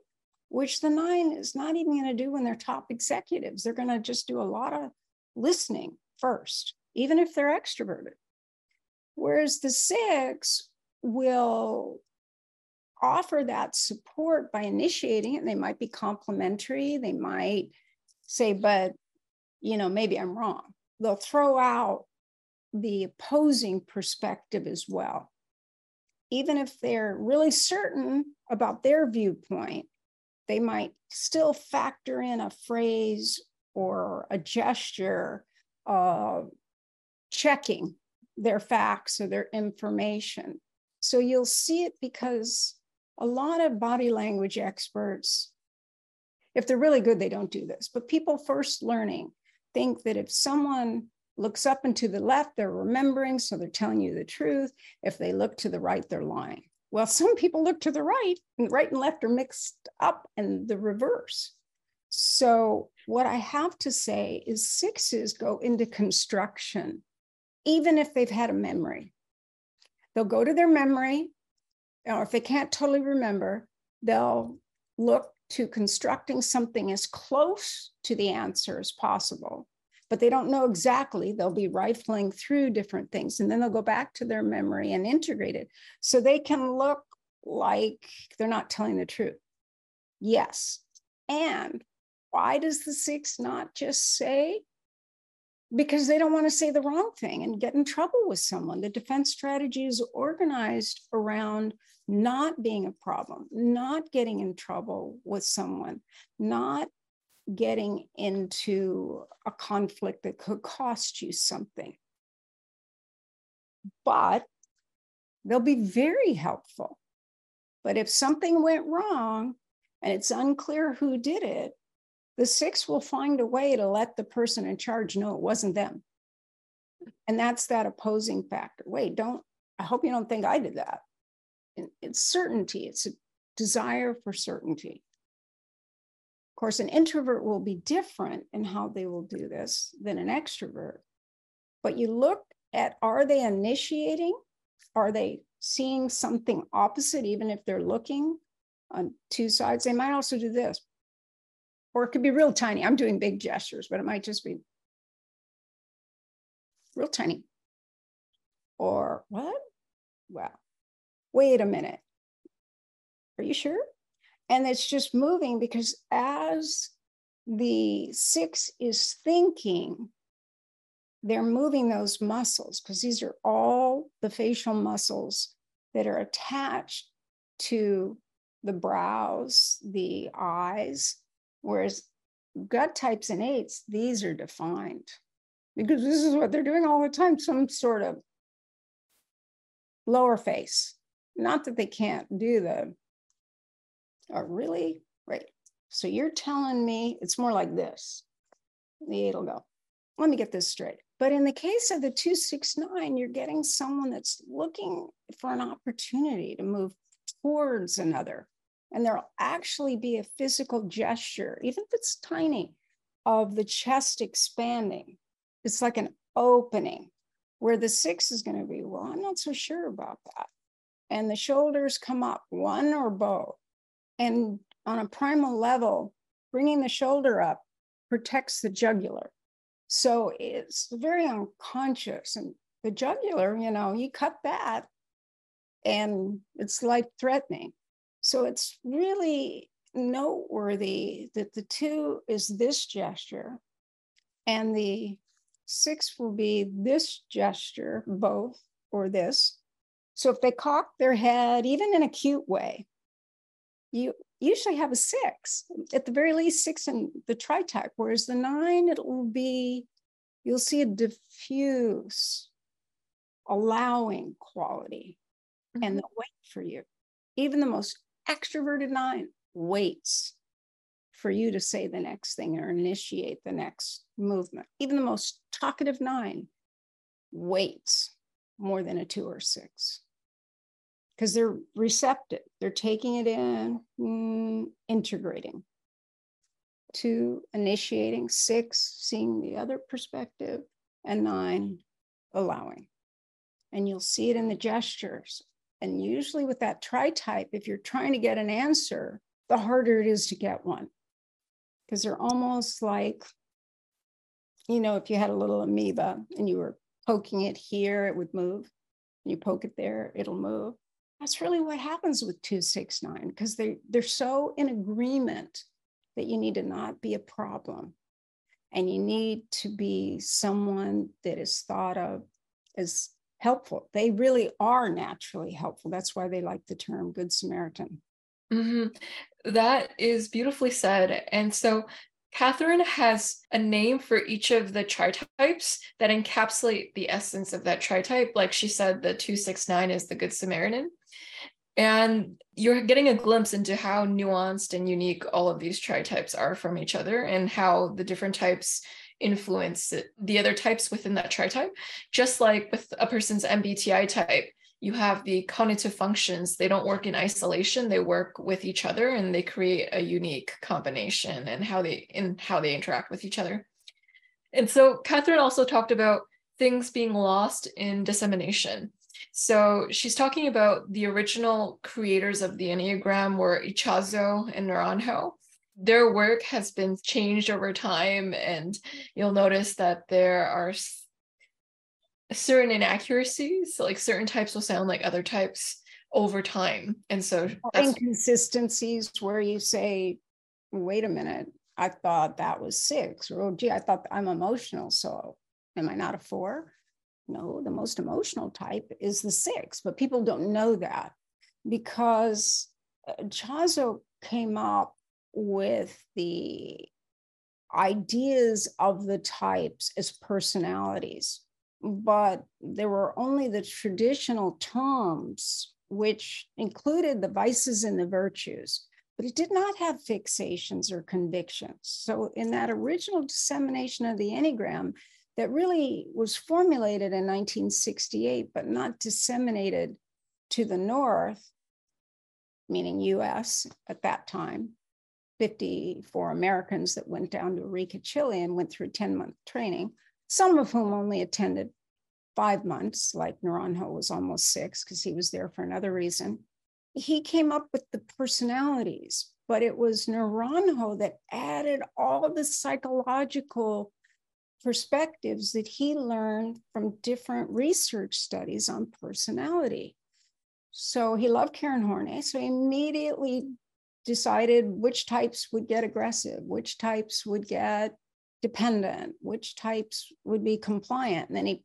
which the nine is not even going to do when they're top executives. They're going to just do a lot of listening first, even if they're extroverted. Whereas the six will offer that support by initiating it. They might be complimentary. They might say, but, you know, maybe I'm wrong. They'll throw out the opposing perspective as well. Even if they're really certain about their viewpoint, they might still factor in a phrase or a gesture uh, checking their facts or their information. So you'll see it because a lot of body language experts, if they're really good, they don't do this. But people first learning think that if someone looks up and to the left, they're remembering, so they're telling you the truth. If they look to the right, they're lying. Well, some people look to the right, and right and left are mixed up, and the reverse. So, what I have to say is sixes go into construction, even if they've had a memory. They'll go to their memory, or if they can't totally remember, they'll look to constructing something as close to the answer as possible but they don't know exactly. They'll be rifling through different things and then they'll go back to their memory and integrate it. So they can look like they're not telling the truth. Yes. And why does the six not just say? Because they don't want to say the wrong thing and get in trouble with someone. The defense strategy is organized around not being a problem, not getting in trouble with someone, not getting into a conflict that could cost you something. But they'll be very helpful. But if something went wrong and it's unclear who did it, the six will find a way to let the person in charge know it wasn't them. And that's that opposing factor. Wait, don't, I hope you don't think I did that. It's certainty, it's a desire for certainty course, an introvert will be different in how they will do this than an extrovert. But you look at are they initiating? Are they seeing something opposite, even if they're looking on two sides? They might also do this. Or it could be real tiny. I'm doing big gestures, but it might just be real tiny. Or what? Well, wait a minute. Are you sure? And it's just moving because as the six is thinking, they're moving those muscles because these are all the facial muscles that are attached to the brows, the eyes, whereas gut types and eights, these are defined because this is what they're doing all the time, some sort of lower face. Not that they can't do the Oh, really? Right. So you're telling me it's more like this. The eight will go. Let me get this straight. But in the case of the 269, you're getting someone that's looking for an opportunity to move towards another. And there'll actually be a physical gesture, even if it's tiny, of the chest expanding. It's like an opening where the six is going to be, well, I'm not so sure about that. And the shoulders come up, one or both. And on a primal level, bringing the shoulder up protects the jugular. So it's very unconscious. And the jugular, you know, you cut that and it's life threatening. So it's really noteworthy that the two is this gesture and the six will be this gesture, both or this. So if they cock their head, even in a cute way, you usually have a six, at the very least, six in the tri-type, whereas the nine, it will be, you'll see a diffuse, allowing quality mm-hmm. and the wait for you. Even the most extroverted nine waits for you to say the next thing or initiate the next movement. Even the most talkative nine waits more than a two or six because they're receptive. They're taking it in, mm, integrating. Two, initiating. Six, seeing the other perspective. And nine, allowing. And you'll see it in the gestures. And usually with that tri type, if you're trying to get an answer, the harder it is to get one. Because they're almost like, you know, if you had a little amoeba and you were poking it here, it would move. You poke it there, it'll move that's really what happens with 269 because they, they're so in agreement that you need to not be a problem and you need to be someone that is thought of as helpful. They really are naturally helpful. That's why they like the term Good Samaritan. Mm-hmm. That is beautifully said. And so Katherine has a name for each of the tritypes that encapsulate the essence of that tritype. Like she said, the 269 is the Good Samaritan. And you're getting a glimpse into how nuanced and unique all of these tritypes are from each other and how the different types influence the other types within that tritype. Just like with a person's MBTI type, you have the cognitive functions. They don't work in isolation, they work with each other and they create a unique combination and how they in how they interact with each other. And so Katherine also talked about things being lost in dissemination. So she's talking about the original creators of the Enneagram were Ichazo and Naranjo. Their work has been changed over time, and you'll notice that there are certain inaccuracies. Like certain types will sound like other types over time. And so inconsistencies where you say, wait a minute, I thought that was six, or oh gee, I thought I'm emotional. So am I not a four? No, the most emotional type is the six, but people don't know that because uh, Chazo came up with the ideas of the types as personalities, but there were only the traditional terms, which included the vices and the virtues, but it did not have fixations or convictions. So, in that original dissemination of the Enneagram, that really was formulated in 1968, but not disseminated to the North, meaning US at that time. 54 Americans that went down to Arica, Chile and went through 10 month training, some of whom only attended five months, like Naranjo was almost six because he was there for another reason. He came up with the personalities, but it was Naranjo that added all the psychological perspectives that he learned from different research studies on personality. So he loved Karen Horney. So he immediately decided which types would get aggressive, which types would get dependent, which types would be compliant. And then he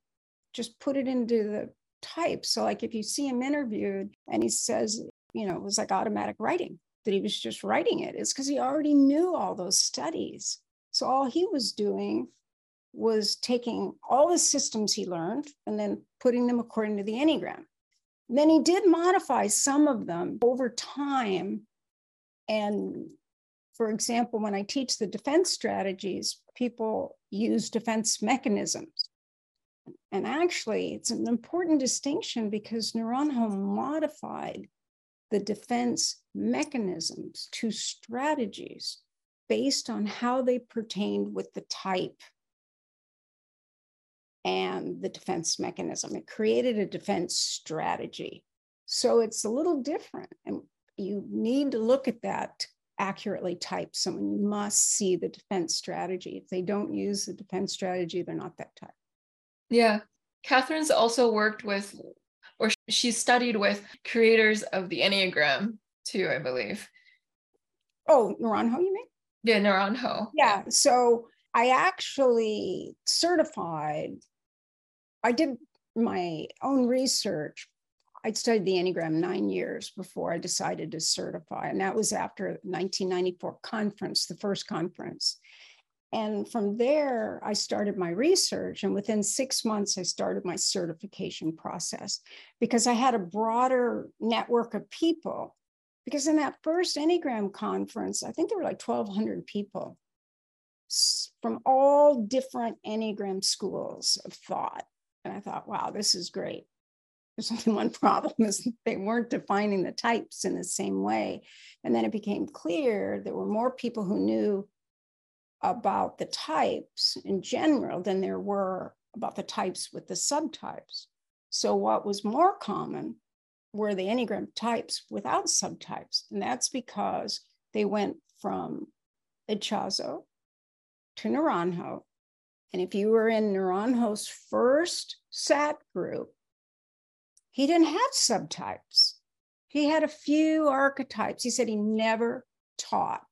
just put it into the types. So, like if you see him interviewed and he says, you know, it was like automatic writing, that he was just writing it, it's because he already knew all those studies. So all he was doing was taking all the systems he learned and then putting them according to the Enneagram. then he did modify some of them over time. And for example, when I teach the defense strategies, people use defense mechanisms. And actually, it's an important distinction because Naranjo modified the defense mechanisms to strategies based on how they pertained with the type and the defense mechanism. It created a defense strategy. So it's a little different. And you need to look at that accurately type someone. You must see the defense strategy. If they don't use the defense strategy, they're not that type. Yeah. Katherine's also worked with, or she studied with creators of the Enneagram too, I believe. Oh, Naranjo, you mean? Yeah, Naranjo. Yeah. So I actually certified I did my own research. I studied the Enneagram nine years before I decided to certify. And that was after 1994 conference, the first conference. And from there, I started my research. And within six months, I started my certification process because I had a broader network of people. Because in that first Enneagram conference, I think there were like 1,200 people from all different Enneagram schools of thought. And I thought, wow, this is great. There's only one problem is they weren't defining the types in the same way. And then it became clear there were more people who knew about the types in general than there were about the types with the subtypes. So what was more common were the Enneagram types without subtypes. And that's because they went from Ichazo to Naranjo and if you were in Naranjo's first SAT group, he didn't have subtypes. He had a few archetypes. He said he never taught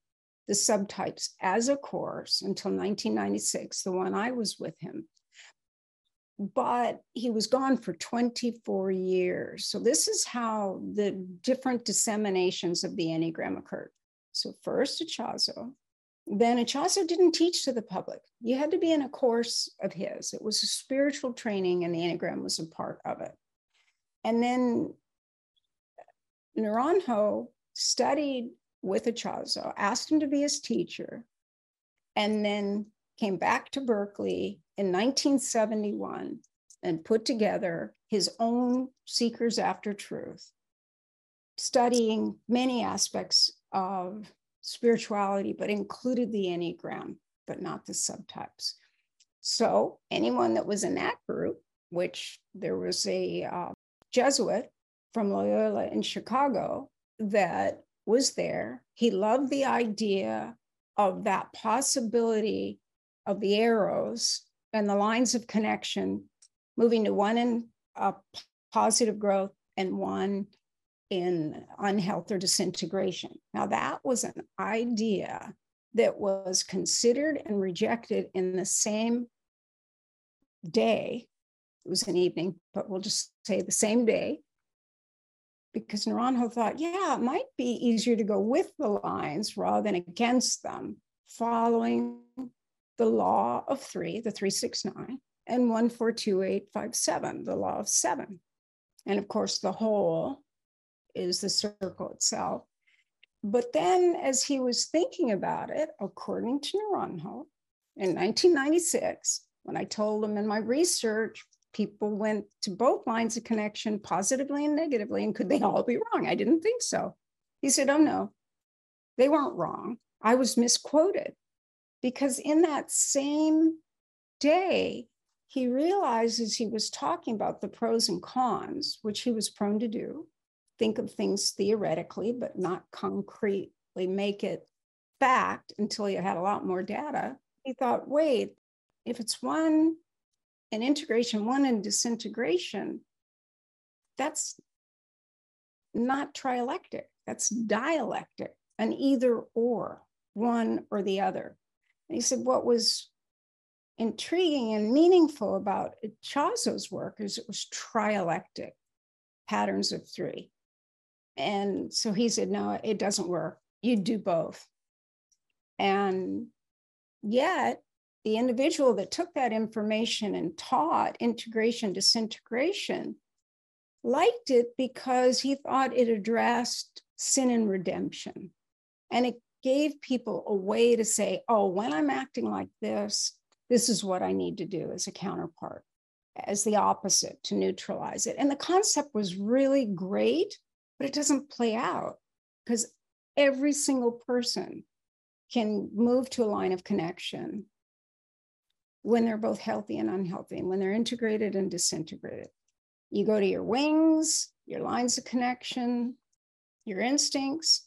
the subtypes as a course until 1996, the one I was with him. but he was gone for 24 years. So, this is how the different disseminations of the Enneagram occurred. So, first, Ichazo, then Ichazo didn't teach to the public. You had to be in a course of his, it was a spiritual training, and the Enneagram was a part of it. And then Naranjo studied with Ichazo, asked him to be his teacher, and then came back to Berkeley in 1971 and put together his own Seekers After Truth, studying many aspects of spirituality, but included the Enneagram, but not the subtypes. So, anyone that was in that group, which there was a uh, Jesuit from Loyola in Chicago that was there, he loved the idea of that possibility of the arrows and the lines of connection moving to one in uh, positive growth and one in unhealth or disintegration. Now, that was an idea that was considered and rejected in the same day. It was an evening, but we'll just say the same day. Because Naranjo thought, yeah, it might be easier to go with the lines rather than against them, following the law of three, the 369, and 142857, the law of seven. And of course, the whole is the circle itself. But then, as he was thinking about it, according to Naranjo, in 1996, when I told him in my research, people went to both lines of connection positively and negatively, and could they all be wrong? I didn't think so. He said, Oh, no, they weren't wrong. I was misquoted because in that same day, he realizes he was talking about the pros and cons, which he was prone to do, think of things theoretically, but not concretely make it fact until you had a lot more data. He thought, wait, if it's one in integration, one and disintegration, that's not trialectic, that's dialectic, an either or, one or the other. And he said, what was intriguing and meaningful about Ichazo's work is it was trialectic, patterns of three. And so he said, no, it doesn't work. You do both. And yet, the individual that took that information and taught integration, disintegration, liked it because he thought it addressed sin and redemption. And it gave people a way to say, oh, when I'm acting like this, this is what I need to do as a counterpart, as the opposite to neutralize it. And the concept was really great, but it doesn't play out because every single person can move to a line of connection when they're both healthy and unhealthy, and when they're integrated and disintegrated. You go to your wings, your lines of connection, your instincts,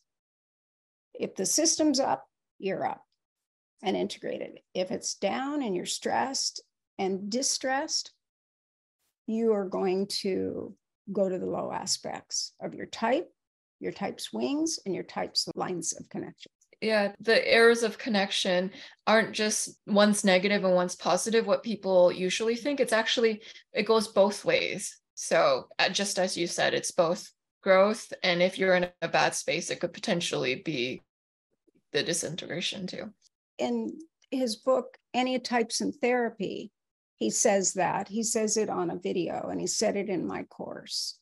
if the system's up, you're up and integrated. If it's down and you're stressed and distressed, you are going to go to the low aspects of your type, your type's wings, and your type's lines of connection. Yeah, the arrows of connection aren't just one's negative and one's positive, what people usually think. It's actually, it goes both ways. So, uh, just as you said, it's both growth. And if you're in a bad space, it could potentially be the disintegration too. In his book, Enneatypes in Therapy, he says that. He says it on a video and he said it in my course.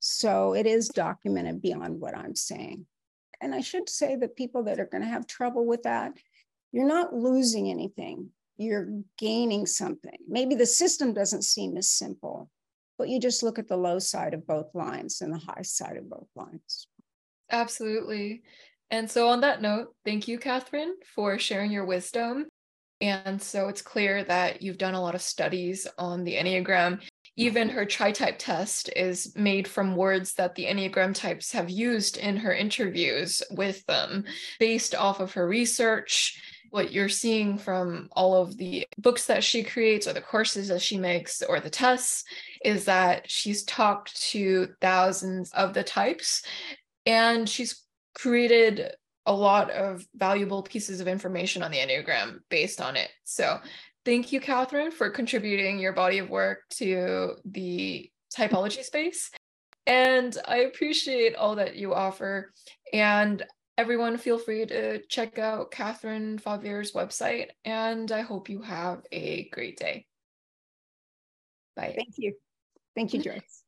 So it is documented beyond what I'm saying. And I should say that people that are going to have trouble with that, you're not losing anything, you're gaining something. Maybe the system doesn't seem as simple, but you just look at the low side of both lines and the high side of both lines. Absolutely. And so, on that note, thank you, Katherine, for sharing your wisdom. And so, it's clear that you've done a lot of studies on the Enneagram. Even her tri type test is made from words that the Enneagram types have used in her interviews with them, based off of her research. What you're seeing from all of the books that she creates, or the courses that she makes, or the tests, is that she's talked to thousands of the types and she's created a lot of valuable pieces of information on the Enneagram based on it. So thank you, Katherine, for contributing your body of work to the typology space. And I appreciate all that you offer. And everyone, feel free to check out Katherine Fauvre's website. And I hope you have a great day. Bye. Thank you. Thank you, Joyce.